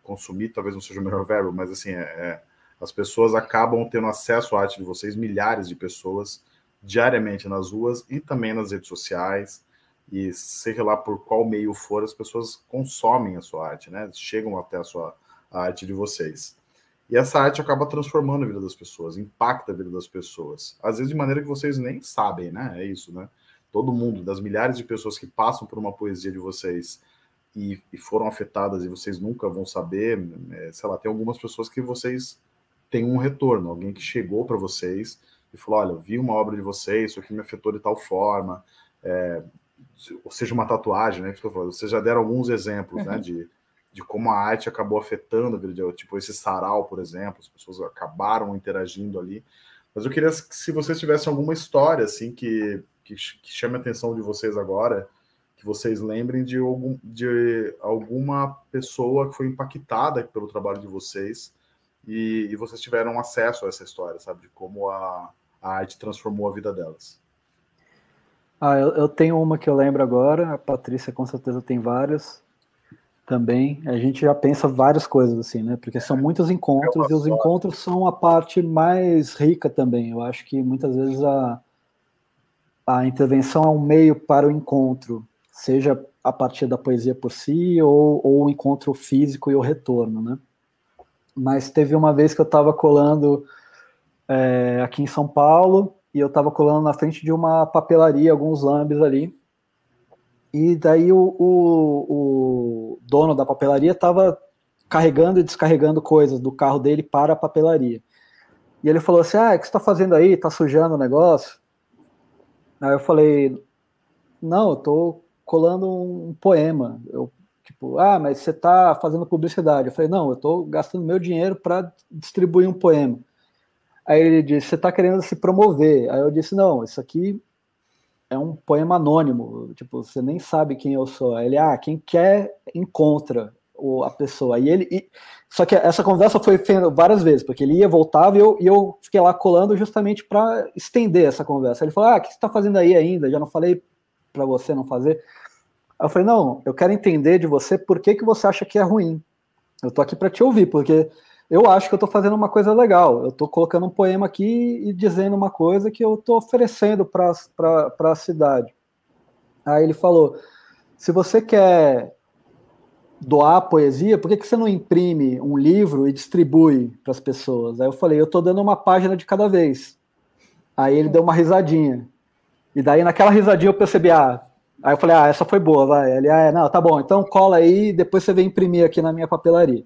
consumir, talvez não seja o melhor verbo, mas assim, é, é, as pessoas acabam tendo acesso à arte de vocês, milhares de pessoas, diariamente nas ruas e também nas redes sociais, e seja lá por qual meio for, as pessoas consomem a sua arte, né? Chegam até a sua a arte de vocês. E essa arte acaba transformando a vida das pessoas, impacta a vida das pessoas. Às vezes de maneira que vocês nem sabem, né? É isso, né? Todo mundo, das milhares de pessoas que passam por uma poesia de vocês, e, e, foram afetadas e vocês nunca vão saber, é, sei lá, tem algumas pessoas que vocês têm um retorno, alguém que chegou para vocês e falou, olha, vi uma obra de vocês, isso aqui me afetou de tal forma, é, ou seja, uma tatuagem, né, vocês já deram alguns exemplos, né, uhum. né, de, de como a arte acabou afetando tipo esse sarau, por exemplo, as pessoas acabaram interagindo ali, mas eu queria que se vocês tivessem alguma história, assim, que, que, que chame a atenção de vocês agora, que vocês lembrem de, algum, de alguma pessoa que foi impactada pelo trabalho de vocês e, e, vocês tiveram acesso a essa história, sabe? De como a, a arte transformou a vida delas. Ah, eu, eu, tenho uma que eu lembro agora, a Patrícia com certeza tem várias também. A gente já pensa várias coisas assim, né? Porque são muitos encontros e os encontros são a parte mais rica também. Eu acho que muitas vezes a, a intervenção é um meio para o encontro seja a partir da poesia por si ou, ou o encontro físico e o retorno, né? Mas teve uma vez que eu estava colando é, aqui em São Paulo e eu estava colando na frente de uma papelaria, alguns lambes ali, e daí o, o, o dono da papelaria estava carregando e descarregando coisas do carro dele para a papelaria. E ele falou assim: Ah, o que você está fazendo aí? Está sujando o negócio? Aí eu falei: Não, eu estou colando um poema. Eu, tipo, ah, mas você está fazendo publicidade. Eu falei, não, eu estou gastando meu dinheiro para distribuir um poema. Aí ele disse, você está querendo se promover. Aí eu disse, não, isso aqui é um poema anônimo, tipo, você nem sabe quem eu sou. Aí ele, ah, quem quer encontra o, a pessoa. E ele, e, só que essa conversa foi feita várias vezes, porque ele ia, voltava e eu, e eu fiquei lá colando justamente para estender essa conversa. Ele falou, ah, o que você está fazendo aí ainda? Já não falei para você não fazer. Aí eu falei, não, eu quero entender de você por que, que você acha que é ruim. Eu tô aqui para te ouvir, porque eu acho que eu estou fazendo uma coisa legal. Eu estou colocando um poema aqui e dizendo uma coisa que eu estou oferecendo para a cidade. Aí ele falou: se você quer doar poesia, por que, que você não imprime um livro e distribui para as pessoas? Aí eu falei: eu estou dando uma página de cada vez. Aí ele deu uma risadinha. E daí, naquela risadinha, eu percebi: ah, Aí eu falei, ah, essa foi boa, vai. Ele, ah, é, não, tá bom, então cola aí, depois você vem imprimir aqui na minha papelaria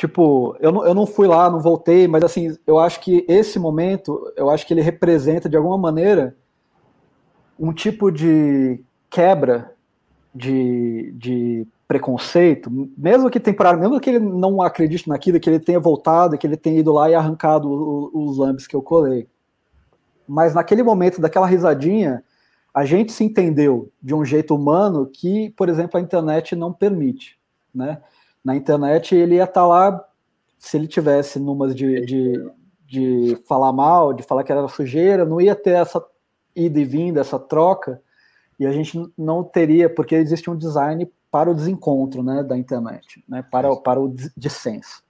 tipo, eu não, eu não fui lá, não voltei, mas assim, eu acho que esse momento, eu acho que ele representa de alguma maneira um tipo de quebra de, de preconceito, mesmo que temporário, mesmo que ele não acredite naquilo, que ele tenha voltado, que ele tenha ido lá e arrancado os, lambes que eu colei. Mas naquele momento, daquela risadinha, a gente se entendeu de um jeito humano que, por exemplo, a internet não permite, né? na internet, ele ia estar tá lá, se ele tivesse numas de, de, de falar mal, de falar que era sujeira, não ia ter essa ida e vinda, essa troca, e a gente não teria, porque existe um design para o desencontro né, da internet, né, para, para o dissenso.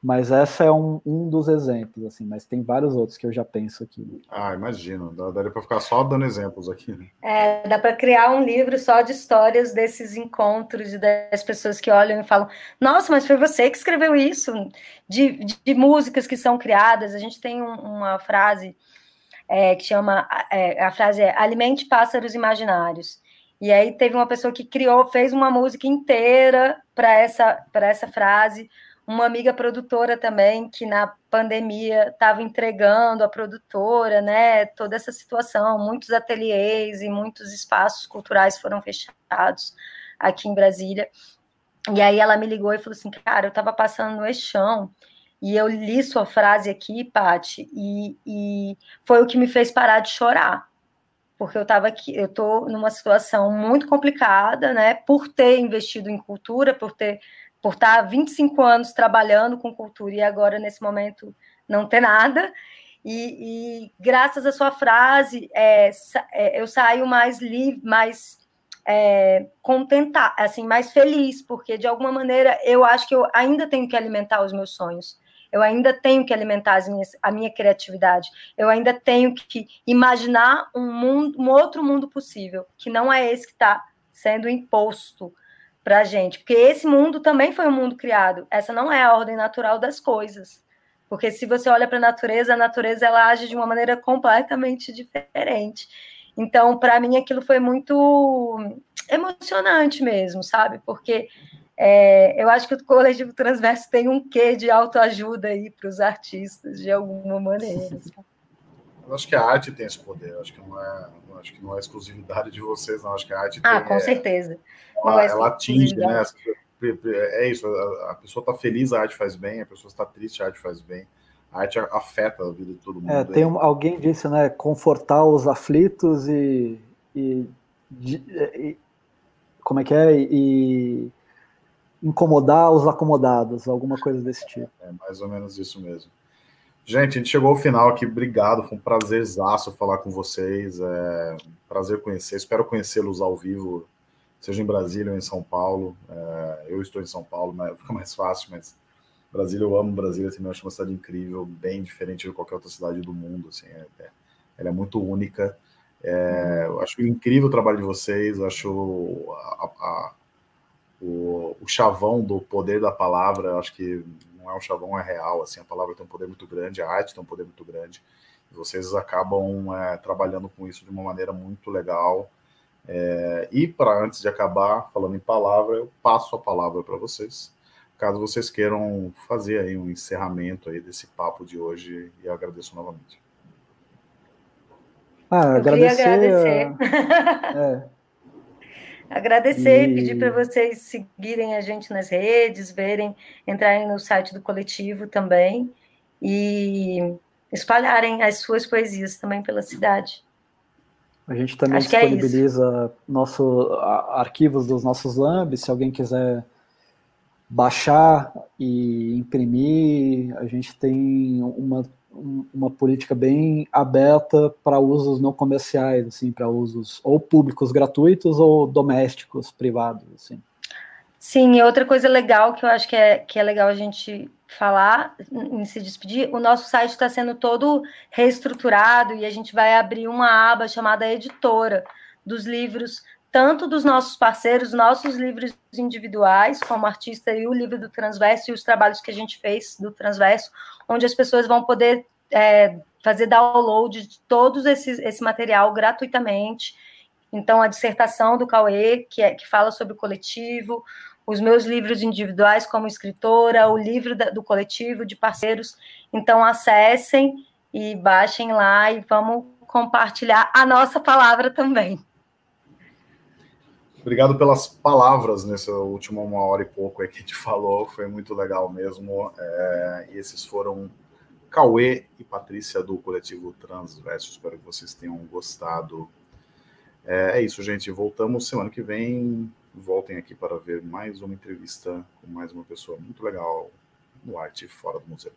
Mas essa é um, um dos exemplos, assim, mas tem vários outros que eu já penso aqui. Ah, imagino. Daria para ficar só dando exemplos aqui. Né? É, dá para criar um livro só de histórias desses encontros e das pessoas que olham e falam: Nossa, mas foi você que escreveu isso? De, de, de músicas que são criadas. A gente tem um, uma frase é, que chama: é, a frase é Alimente pássaros imaginários. E aí teve uma pessoa que criou, fez uma música inteira para essa, essa frase uma amiga produtora também, que na pandemia estava entregando a produtora, né? Toda essa situação, muitos ateliês e muitos espaços culturais foram fechados aqui em Brasília. E aí ela me ligou e falou assim: Cara, eu estava passando no Eixão e eu li sua frase aqui, Pati, e, e foi o que me fez parar de chorar. Porque eu estava aqui, eu estou numa situação muito complicada, né? Por ter investido em cultura, por ter por estar 25 anos trabalhando com cultura e agora, nesse momento, não ter nada. E, e graças à sua frase, é, é, eu saio mais livre, mais é, contentar, assim, mais feliz, porque de alguma maneira eu acho que eu ainda tenho que alimentar os meus sonhos. Eu ainda tenho que alimentar minhas, a minha criatividade. Eu ainda tenho que imaginar um mundo, um outro mundo possível, que não é esse que está sendo imposto para a gente, porque esse mundo também foi um mundo criado. Essa não é a ordem natural das coisas. Porque se você olha para a natureza, a natureza ela age de uma maneira completamente diferente. Então, para mim, aquilo foi muito emocionante mesmo, sabe? Porque é, eu acho que o coletivo transverso tem um quê de autoajuda aí para os artistas, de alguma maneira. Eu acho que a arte tem esse poder. Eu acho que não é, acho que não é exclusividade de vocês, não. Eu acho que a arte ah, tem, com é, certeza. Ela, é ela atinge, né? É isso. A, a pessoa está feliz, a arte faz bem. A pessoa está triste, a arte faz bem. A arte afeta a vida de todo mundo. É, tem um, alguém disse, né? Confortar os aflitos e, e, e como é que é e incomodar os acomodados, alguma coisa desse tipo. É, mais ou menos isso mesmo. Gente, a gente chegou ao final aqui. Obrigado, foi um prazerzaço falar com vocês. É um prazer conhecer. Espero conhecê-los ao vivo, seja em Brasília ou em São Paulo. É, eu estou em São Paulo, né? fica mais fácil, mas Brasília, eu amo Brasília. Também acho uma cidade incrível, bem diferente de qualquer outra cidade do mundo. Assim, é, é, ela é muito única. É, eu acho incrível o trabalho de vocês. Eu acho a, a, o, o chavão do poder da palavra. Acho que não é um chavão, é real. Assim, a palavra tem um poder muito grande, a arte tem um poder muito grande. E vocês acabam é, trabalhando com isso de uma maneira muito legal. É, e para antes de acabar falando em palavra, eu passo a palavra para vocês, caso vocês queiram fazer aí um encerramento aí desse papo de hoje. E eu agradeço novamente. Ah, eu agradecer. agradecer. É. Agradecer e pedir para vocês seguirem a gente nas redes, verem, entrarem no site do coletivo também e espalharem as suas poesias também pela cidade. A gente também Acho é disponibiliza é nosso, arquivos dos nossos lambs, se alguém quiser baixar e imprimir, a gente tem uma uma política bem aberta para usos não comerciais, assim, para usos ou públicos gratuitos ou domésticos privados, assim. Sim, e outra coisa legal que eu acho que é, que é legal a gente falar em se despedir, o nosso site está sendo todo reestruturado e a gente vai abrir uma aba chamada editora dos livros, tanto dos nossos parceiros, nossos livros individuais, como artista, e o livro do Transverso, e os trabalhos que a gente fez do Transverso, onde as pessoas vão poder é, fazer download de esses, esse material gratuitamente. Então, a dissertação do Cauê, que, é, que fala sobre o coletivo, os meus livros individuais como escritora, o livro da, do coletivo de parceiros. Então, acessem e baixem lá e vamos compartilhar a nossa palavra também. Obrigado pelas palavras nessa última uma hora e pouco que a gente falou, foi muito legal mesmo. É, e esses foram Cauê e Patrícia do coletivo Transverso. Espero que vocês tenham gostado. É, é isso, gente. Voltamos semana que vem voltem aqui para ver mais uma entrevista com mais uma pessoa muito legal no Arte Fora do Museu.